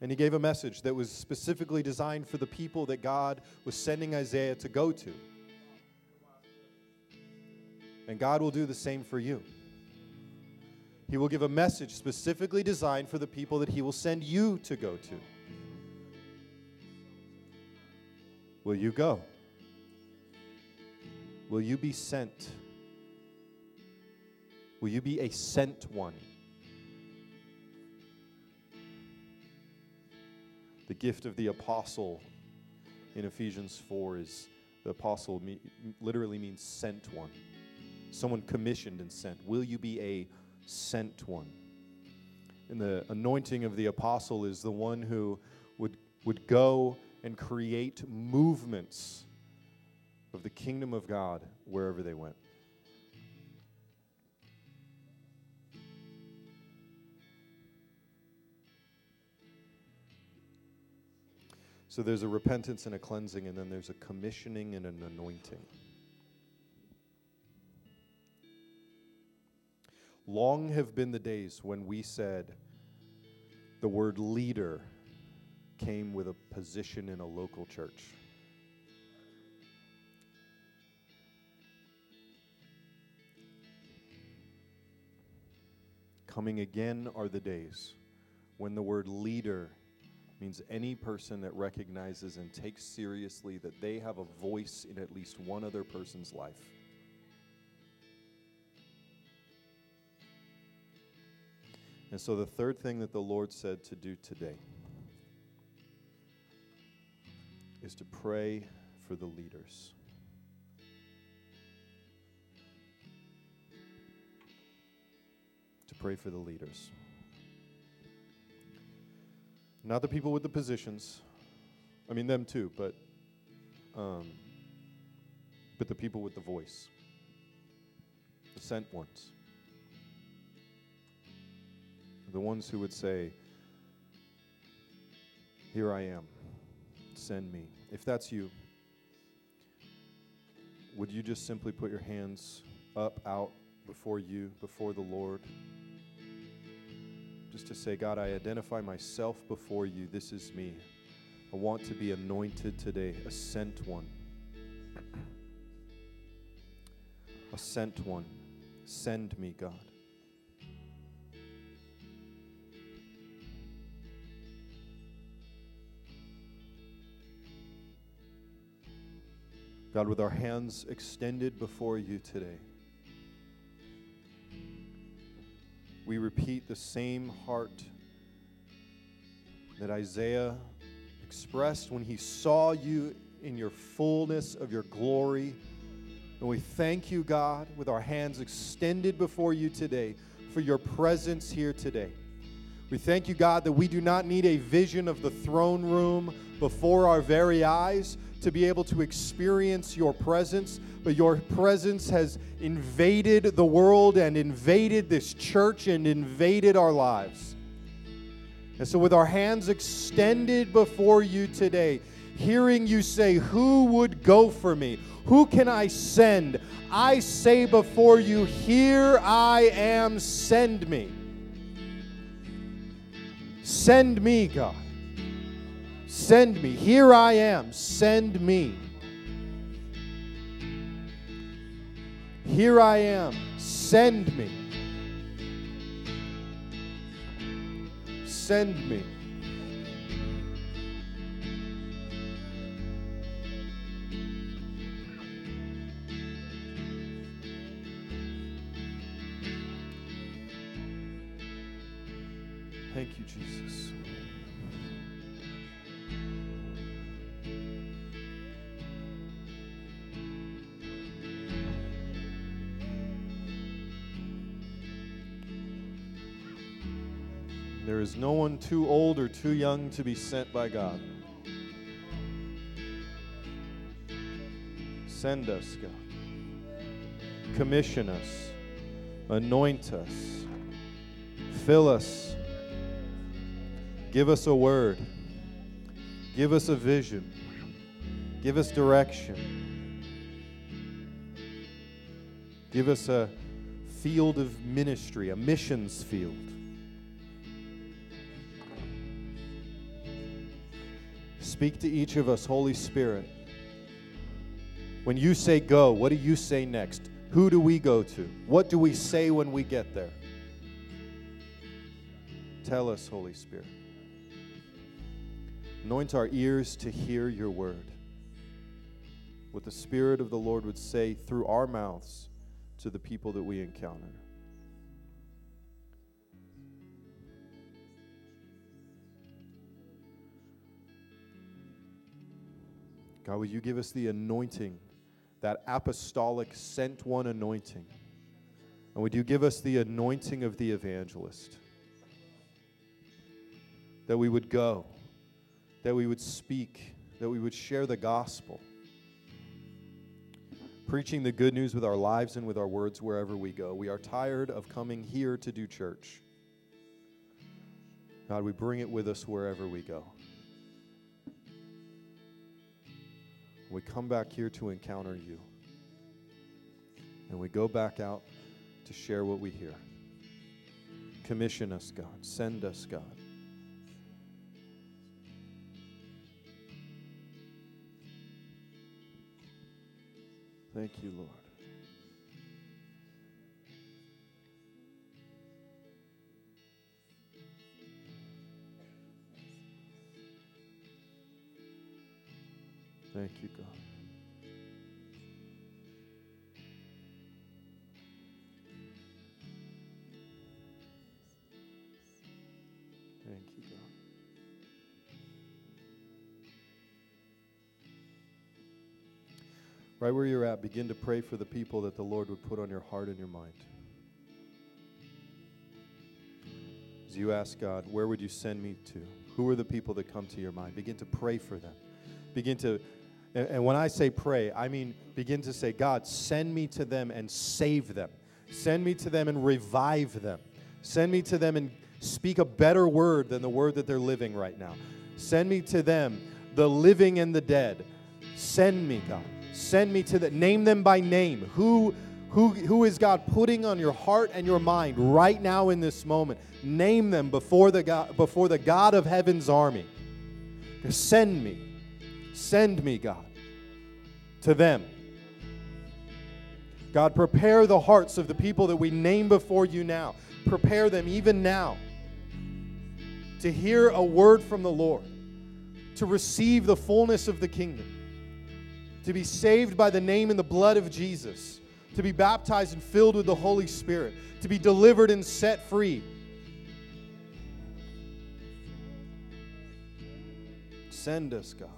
And he gave a message that was specifically designed for the people that God was sending Isaiah to go to. And God will do the same for you. He will give a message specifically designed for the people that He will send you to go to. Will you go? Will you be sent? Will you be a sent one? The gift of the apostle in Ephesians 4 is the apostle me, literally means sent one. Someone commissioned and sent. Will you be a sent one? And the anointing of the apostle is the one who would, would go and create movements of the kingdom of God wherever they went. So there's a repentance and a cleansing, and then there's a commissioning and an anointing. Long have been the days when we said the word leader came with a position in a local church. Coming again are the days when the word leader means any person that recognizes and takes seriously that they have a voice in at least one other person's life. And so, the third thing that the Lord said to do today is to pray for the leaders. Pray for the leaders. Not the people with the positions. I mean, them too, but, um, but the people with the voice, the sent ones the ones who would say, Here I am, send me. If that's you, would you just simply put your hands up, out before you, before the Lord? Just to say, God, I identify myself before you. This is me. I want to be anointed today, a sent one. A sent one. Send me, God. God, with our hands extended before you today, we repeat the same heart that Isaiah expressed when he saw you in your fullness of your glory. And we thank you, God, with our hands extended before you today for your presence here today. We thank you, God, that we do not need a vision of the throne room before our very eyes to be able to experience your presence, but your presence has invaded the world and invaded this church and invaded our lives. And so, with our hands extended before you today, hearing you say, Who would go for me? Who can I send? I say before you, Here I am, send me. Send me, God. Send me. Here I am. Send me. Here I am. Send me. Send me. Thank you, Jesus. No one too old or too young to be sent by God. Send us, God. Commission us. Anoint us. Fill us. Give us a word. Give us a vision. Give us direction. Give us a field of ministry, a missions field. Speak to each of us, Holy Spirit. When you say go, what do you say next? Who do we go to? What do we say when we get there? Tell us, Holy Spirit. Anoint our ears to hear your word. What the Spirit of the Lord would say through our mouths to the people that we encounter. God, you give us the anointing, that apostolic sent one anointing? And would you give us the anointing of the evangelist? That we would go, that we would speak, that we would share the gospel, preaching the good news with our lives and with our words wherever we go. We are tired of coming here to do church. God, we bring it with us wherever we go. We come back here to encounter you. And we go back out to share what we hear. Commission us, God. Send us, God. Thank you, Lord. Thank you, God. Thank you, God. Right where you're at, begin to pray for the people that the Lord would put on your heart and your mind. As you ask God, where would you send me to? Who are the people that come to your mind? Begin to pray for them. Begin to, and, and when I say pray, I mean begin to say, God, send me to them and save them. Send me to them and revive them. Send me to them and speak a better word than the word that they're living right now. Send me to them, the living and the dead. Send me, God. Send me to them. name them by name. Who who, who is God putting on your heart and your mind right now in this moment? Name them before the God, before the God of heaven's army. Send me. Send me, God, to them. God, prepare the hearts of the people that we name before you now. Prepare them even now to hear a word from the Lord, to receive the fullness of the kingdom, to be saved by the name and the blood of Jesus to be baptized and filled with the Holy Spirit, to be delivered and set free. Send us, God.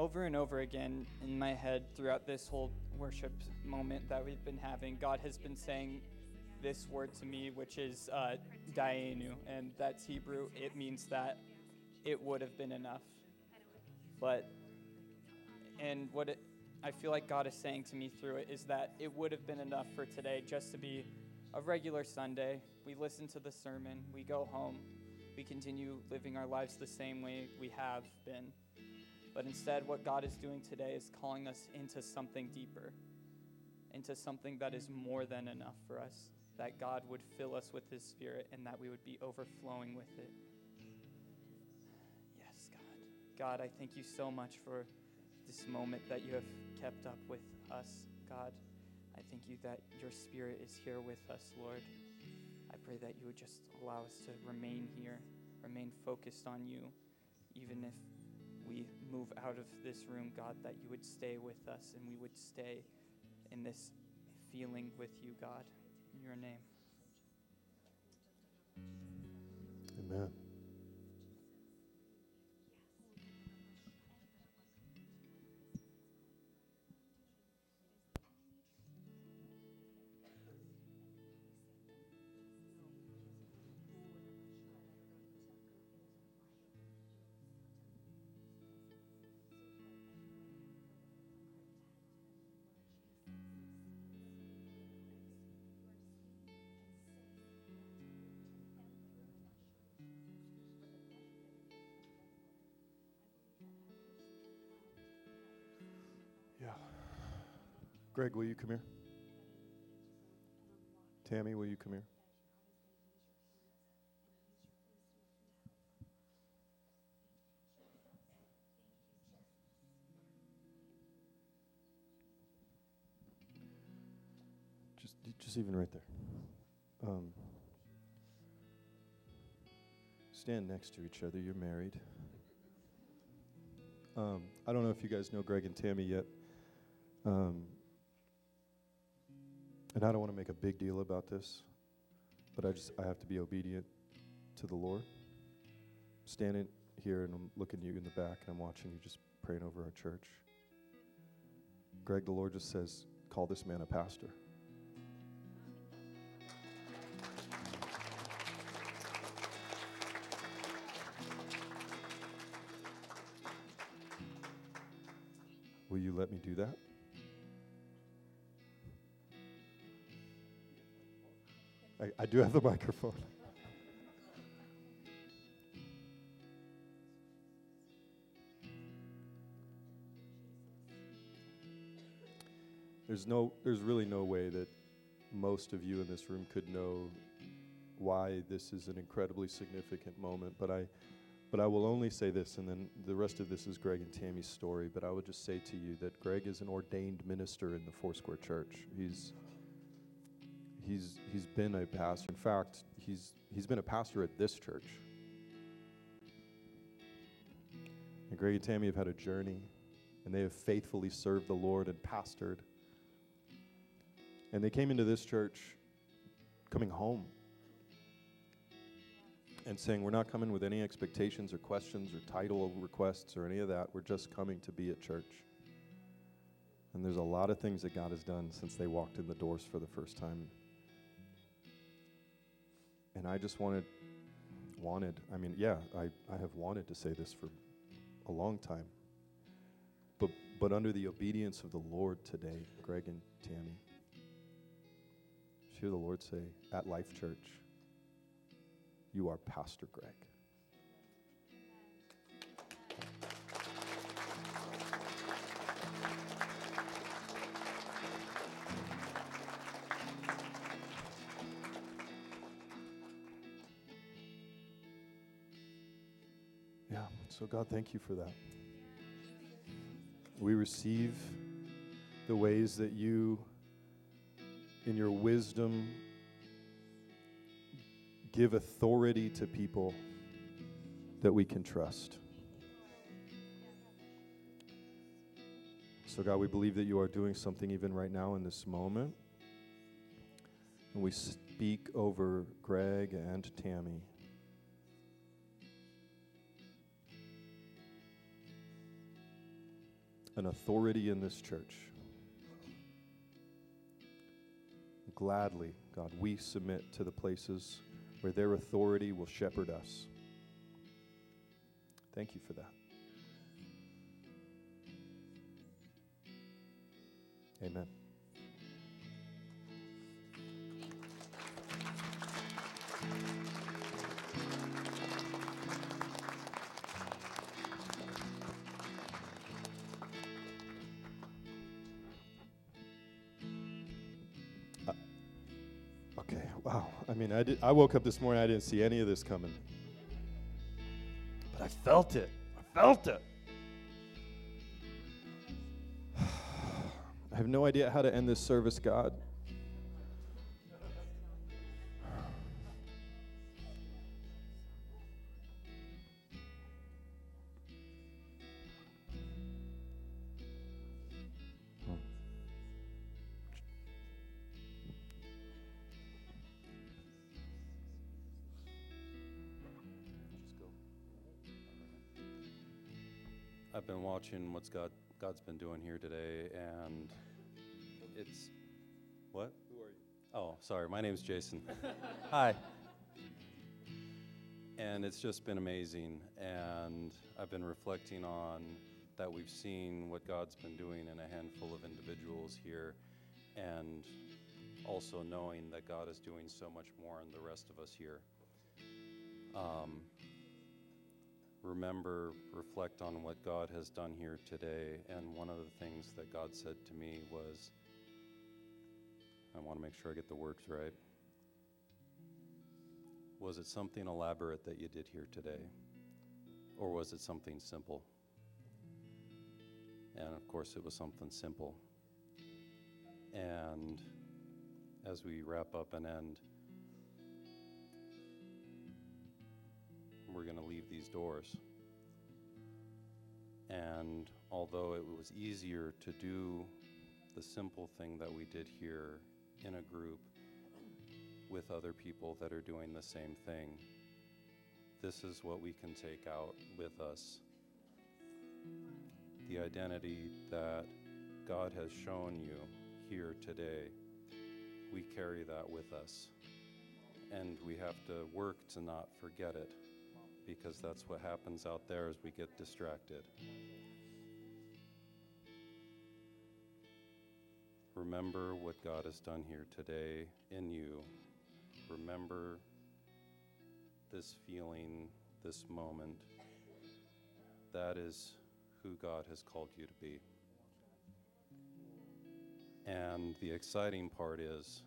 Over and over again in my head throughout this whole worship moment that we've been having, God has been saying, this word to me, which is uh, Dayenu, and that's Hebrew. It means that it would have been enough. But, and what it, I feel like God is saying to me through it is that it would have been enough for today just to be a regular Sunday. We listen to the sermon, we go home, we continue living our lives the same way we have been. But instead, what God is doing today is calling us into something deeper, into something that is more than enough for us, that God would fill us with His Spirit and that we would be overflowing with it. Yes, God. God, I thank you so much for this moment that you have kept up with us, God. I thank you that your Spirit is here with us, Lord. I pray that you would just allow us to remain here, remain focused on you, even if we move out of this room, God, that you would stay with us and we would stay in this feeling with you, God. In your name. Amen. Greg, will you come here? Tammy, will you come here? Just, just even right there. Um, stand next to each other. You're married. Um, I don't know if you guys know Greg and Tammy yet. Um, and I don't want to make a big deal about this, but I just I have to be obedient to the Lord. Standing here and I'm looking you in the back and I'm watching you just praying over our church. Greg, the Lord just says, call this man a pastor. Will you let me do that? I, I do have the microphone. There's no there's really no way that most of you in this room could know why this is an incredibly significant moment, but I but I will only say this, and then the rest of this is Greg and Tammy's story. But I would just say to you that Greg is an ordained minister in the Foursquare Church. He's he's he's been a pastor. In fact, he's he's been a pastor at this church. And Greg and Tammy have had a journey, and they have faithfully served the Lord and pastored. And they came into this church coming home and saying, We're not coming with any expectations or questions or title requests or any of that. We're just coming to be at church. And there's a lot of things that God has done since they walked in the doors for the first time. And I just wanted, wanted, I mean, yeah, I, I have wanted to say this for a long time. But, but under the obedience of the Lord today, Greg and Tammy, hear the Lord say, at Life Church, you are Pastor Greg. So God, thank you for that. We receive the ways that you, in your wisdom, give authority to people that we can trust. So, God, we believe that you are doing something even right now in this moment. And we speak over Greg and Tammy. An authority in this church. Gladly, God. We submit to the places where their authority will shepherd us. Thank you for that. Amen. Mean, I, did, I woke up this morning, I didn't see any of this coming. But I felt it. I felt it. I have no idea how to end this service, God. Watching what's God God's been doing here today, and it's what? Who are you? Oh, sorry. My name's Jason. Hi. And it's just been amazing, and I've been reflecting on that we've seen what God's been doing in a handful of individuals here, and also knowing that God is doing so much more in the rest of us here. Um, remember, reflect on what God has done here today. And one of the things that God said to me was, I want to make sure I get the words right. Was it something elaborate that you did here today? Or was it something simple? And of course, it was something simple. And as we wrap up and end, these doors. And although it was easier to do the simple thing that we did here in a group with other people that are doing the same thing, this is what we can take out with us. The identity that God has shown you here today, we carry that with us. And we have to work to not forget it because that's what happens out there as we get distracted. Remember what God has done here today in you. Remember this feeling, this moment. That is who God has called you to be. And the exciting part is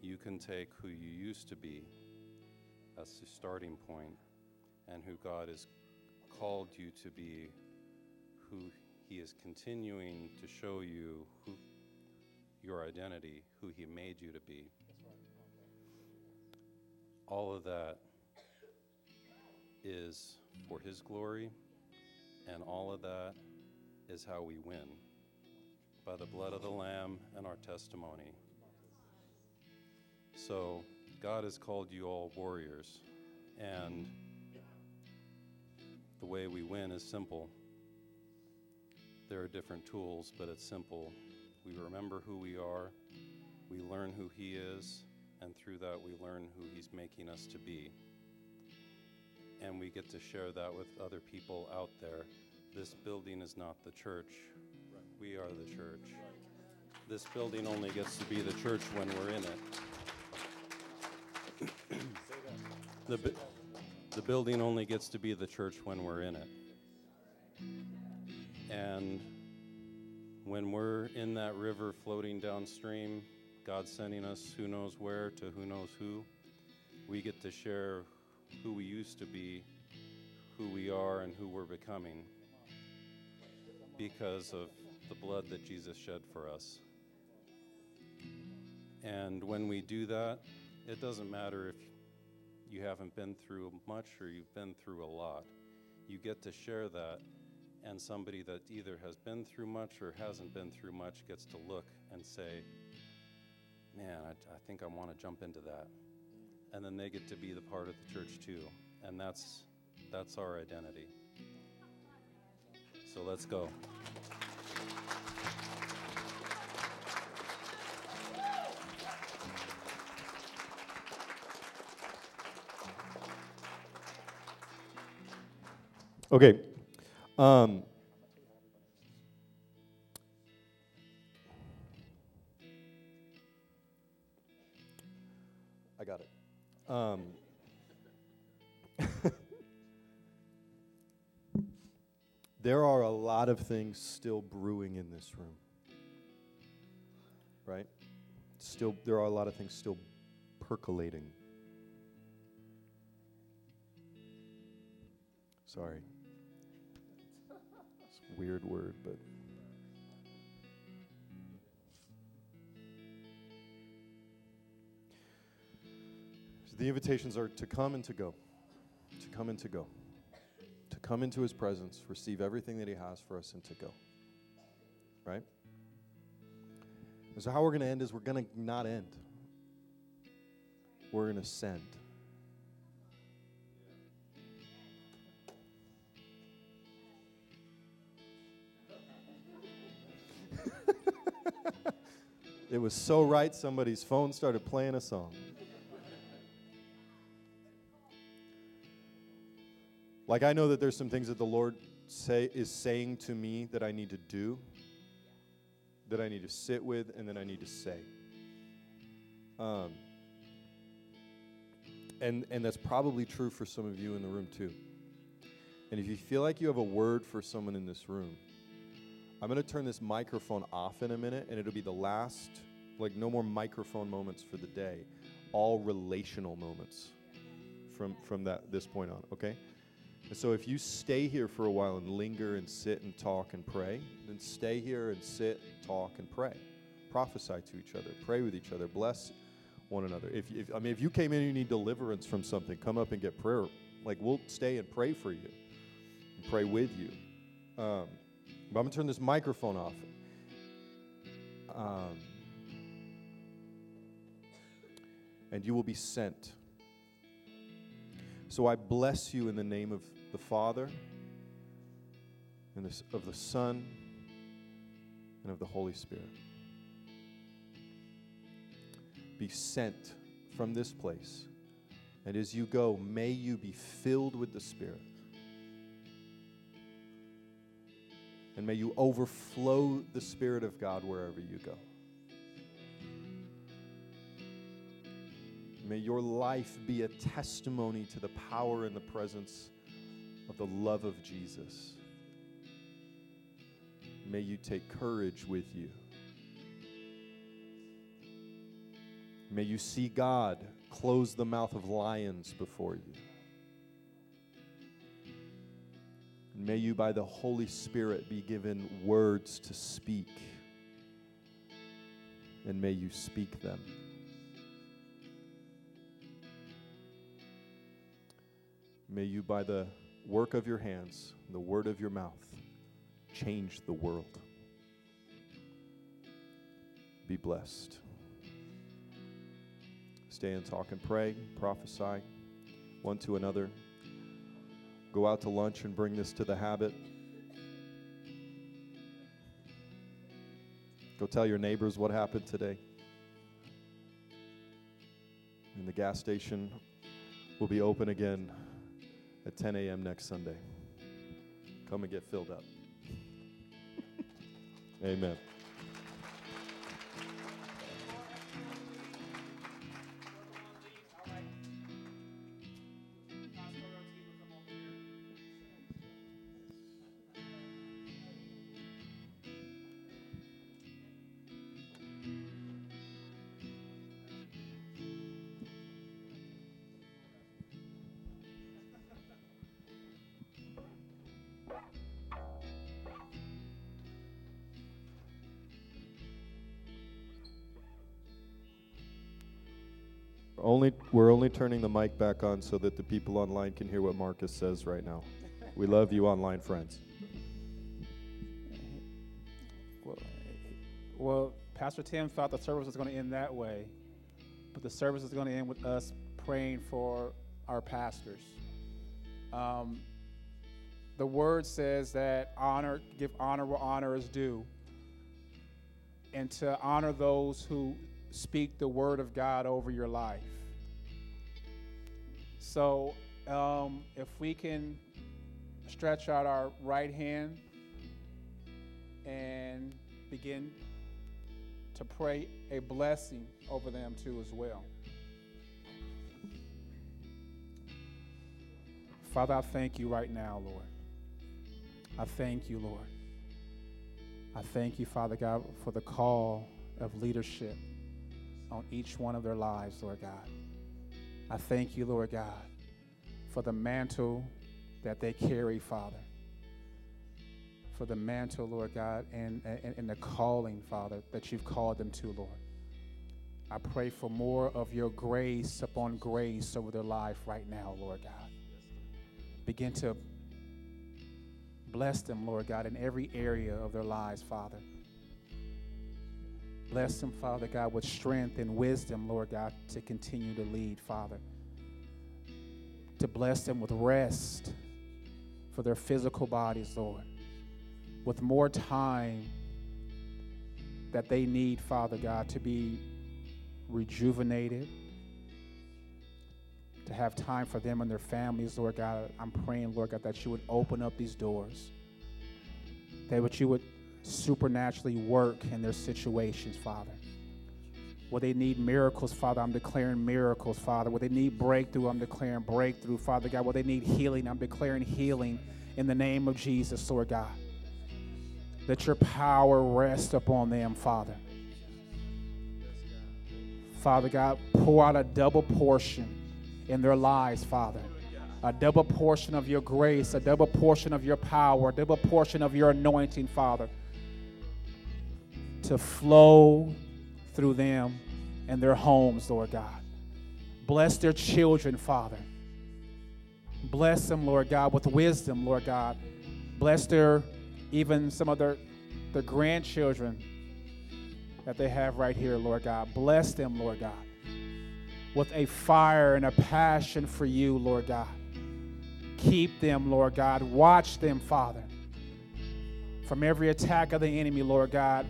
you can take who you used to be as the starting point and who God has called you to be, who He is continuing to show you who your identity, who He made you to be. All of that is for His glory, and all of that is how we win by the blood of the Lamb and our testimony. So, God has called you all warriors, and the way we win is simple. There are different tools, but it's simple. We remember who we are, we learn who He is, and through that, we learn who He's making us to be. And we get to share that with other people out there. This building is not the church, we are the church. This building only gets to be the church when we're in it. The, bu- the building only gets to be the church when we're in it. And when we're in that river floating downstream, God sending us who knows where to who knows who, we get to share who we used to be, who we are, and who we're becoming because of the blood that Jesus shed for us. And when we do that, it doesn't matter if you haven't been through much or you've been through a lot. You get to share that, and somebody that either has been through much or hasn't been through much gets to look and say, Man, I, I think I want to jump into that. And then they get to be the part of the church too. And that's, that's our identity. So let's go. Okay. Um, I got it. Um, there are a lot of things still brewing in this room. Right? Still, there are a lot of things still percolating. Sorry. Weird word, but. So the invitations are to come and to go. To come and to go. To come into his presence, receive everything that he has for us, and to go. Right? And so, how we're going to end is we're going to not end, we're going to send. It was so right, somebody's phone started playing a song. Like, I know that there's some things that the Lord say, is saying to me that I need to do, that I need to sit with, and that I need to say. Um, and, and that's probably true for some of you in the room, too. And if you feel like you have a word for someone in this room, I'm going to turn this microphone off in a minute, and it'll be the last, like, no more microphone moments for the day, all relational moments from, from that, this point on, okay? And so if you stay here for a while and linger and sit and talk and pray, then stay here and sit, talk, and pray. Prophesy to each other, pray with each other, bless one another. If, if I mean, if you came in and you need deliverance from something, come up and get prayer. Like we'll stay and pray for you, and pray with you. Um, but I'm gonna turn this microphone off. Um, and you will be sent. So I bless you in the name of the Father, and of the Son, and of the Holy Spirit. Be sent from this place. And as you go, may you be filled with the Spirit. And may you overflow the Spirit of God wherever you go. May your life be a testimony to the power and the presence of the love of Jesus. May you take courage with you. May you see God close the mouth of lions before you. May you, by the Holy Spirit, be given words to speak. And may you speak them. May you, by the work of your hands, the word of your mouth, change the world. Be blessed. Stay and talk and pray, prophesy one to another. Go out to lunch and bring this to the habit. Go tell your neighbors what happened today. And the gas station will be open again at 10 a.m. next Sunday. Come and get filled up. Amen. Only turning the mic back on so that the people online can hear what Marcus says right now. We love you, online friends. Well, well, Pastor Tim thought the service was going to end that way, but the service is going to end with us praying for our pastors. Um, the word says that honor, give honor where honor is due, and to honor those who speak the word of God over your life. So, um, if we can stretch out our right hand and begin to pray a blessing over them too as well. Father, I thank you right now, Lord. I thank you, Lord. I thank you, Father God, for the call of leadership on each one of their lives, Lord God. I thank you, Lord God, for the mantle that they carry, Father. For the mantle, Lord God, and, and, and the calling, Father, that you've called them to, Lord. I pray for more of your grace upon grace over their life right now, Lord God. Begin to bless them, Lord God, in every area of their lives, Father. Bless them, Father God, with strength and wisdom, Lord God, to continue to lead, Father. To bless them with rest for their physical bodies, Lord. With more time that they need, Father God, to be rejuvenated, to have time for them and their families, Lord God. I'm praying, Lord God, that you would open up these doors, that you would supernaturally work in their situations, Father. Where they need miracles, Father, I'm declaring miracles, Father. Where they need breakthrough, I'm declaring breakthrough, Father God. Where they need healing, I'm declaring healing in the name of Jesus, Lord God. Let your power rest upon them, Father. Father God, pour out a double portion in their lives, Father. A double portion of your grace, a double portion of your power, a double portion of your anointing, Father, to flow through them and their homes, Lord God. Bless their children, Father. Bless them, Lord God, with wisdom, Lord God. Bless their, even some of their, their grandchildren that they have right here, Lord God. Bless them, Lord God with a fire and a passion for you, Lord God. Keep them, Lord God. Watch them, Father. From every attack of the enemy, Lord God,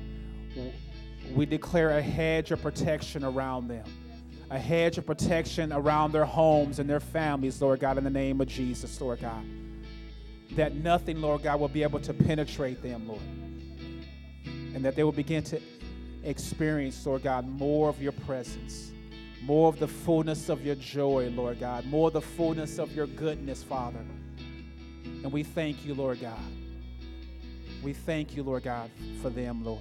we declare a hedge of protection around them, a hedge of protection around their homes and their families, Lord God, in the name of Jesus, Lord God. That nothing, Lord God, will be able to penetrate them, Lord. And that they will begin to experience, Lord God, more of your presence more of the fullness of your joy, Lord God, more of the fullness of your goodness, Father. And we thank you, Lord God. We thank you, Lord God, for them, Lord.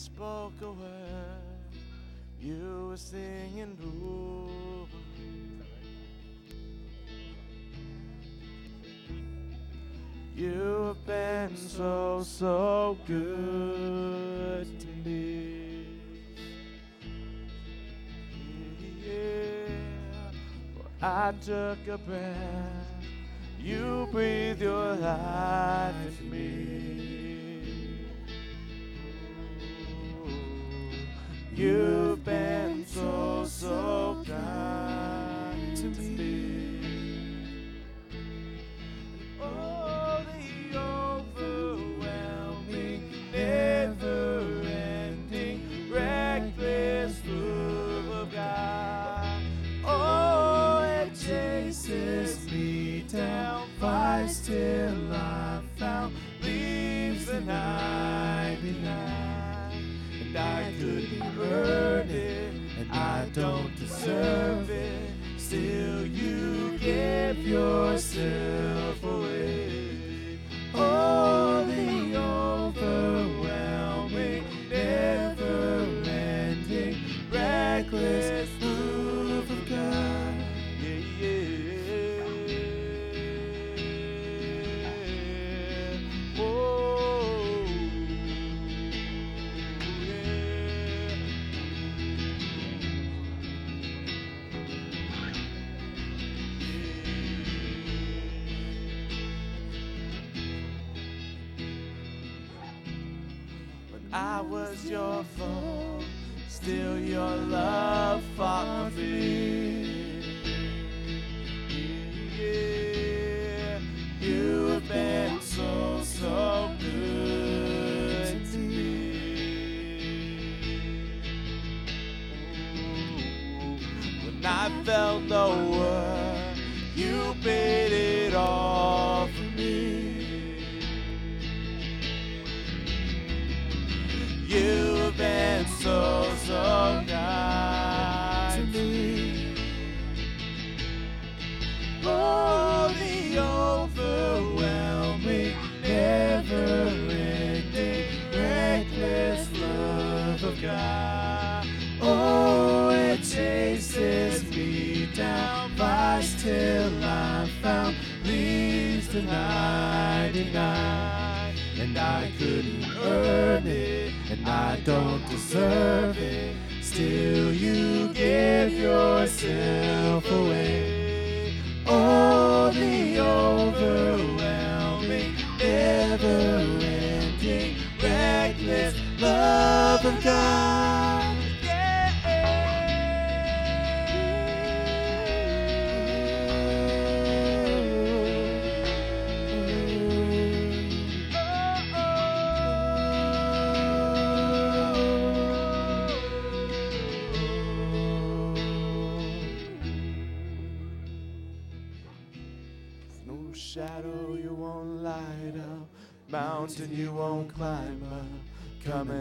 Spoke a word, you were singing over. You have been so, so good to me. Yeah, I took a breath, you breathed your life in me. You've been so, so kind I felt no one, you paid deserve. Still, you give yourself away. Oh, the overwhelming, never-ending, reckless love of God.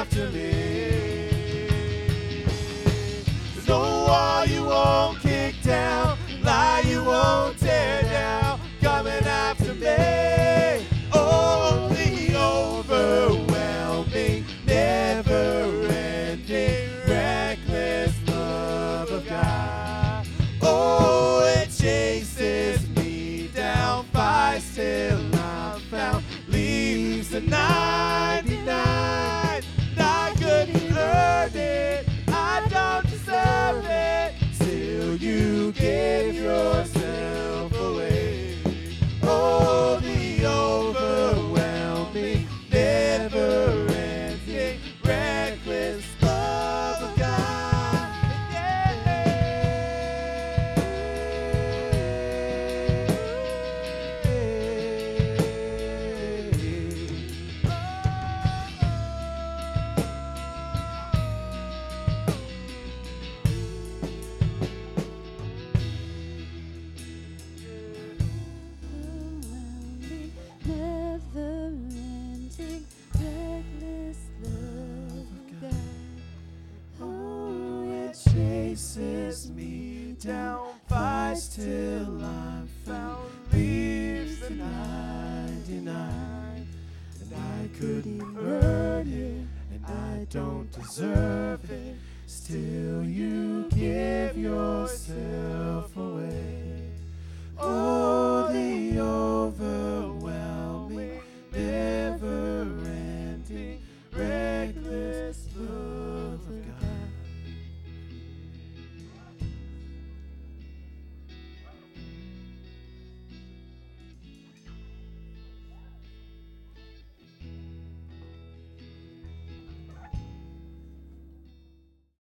after me. There's no wall you won't kick down, lie you won't tear down, coming after me. deserve it. Still, you give your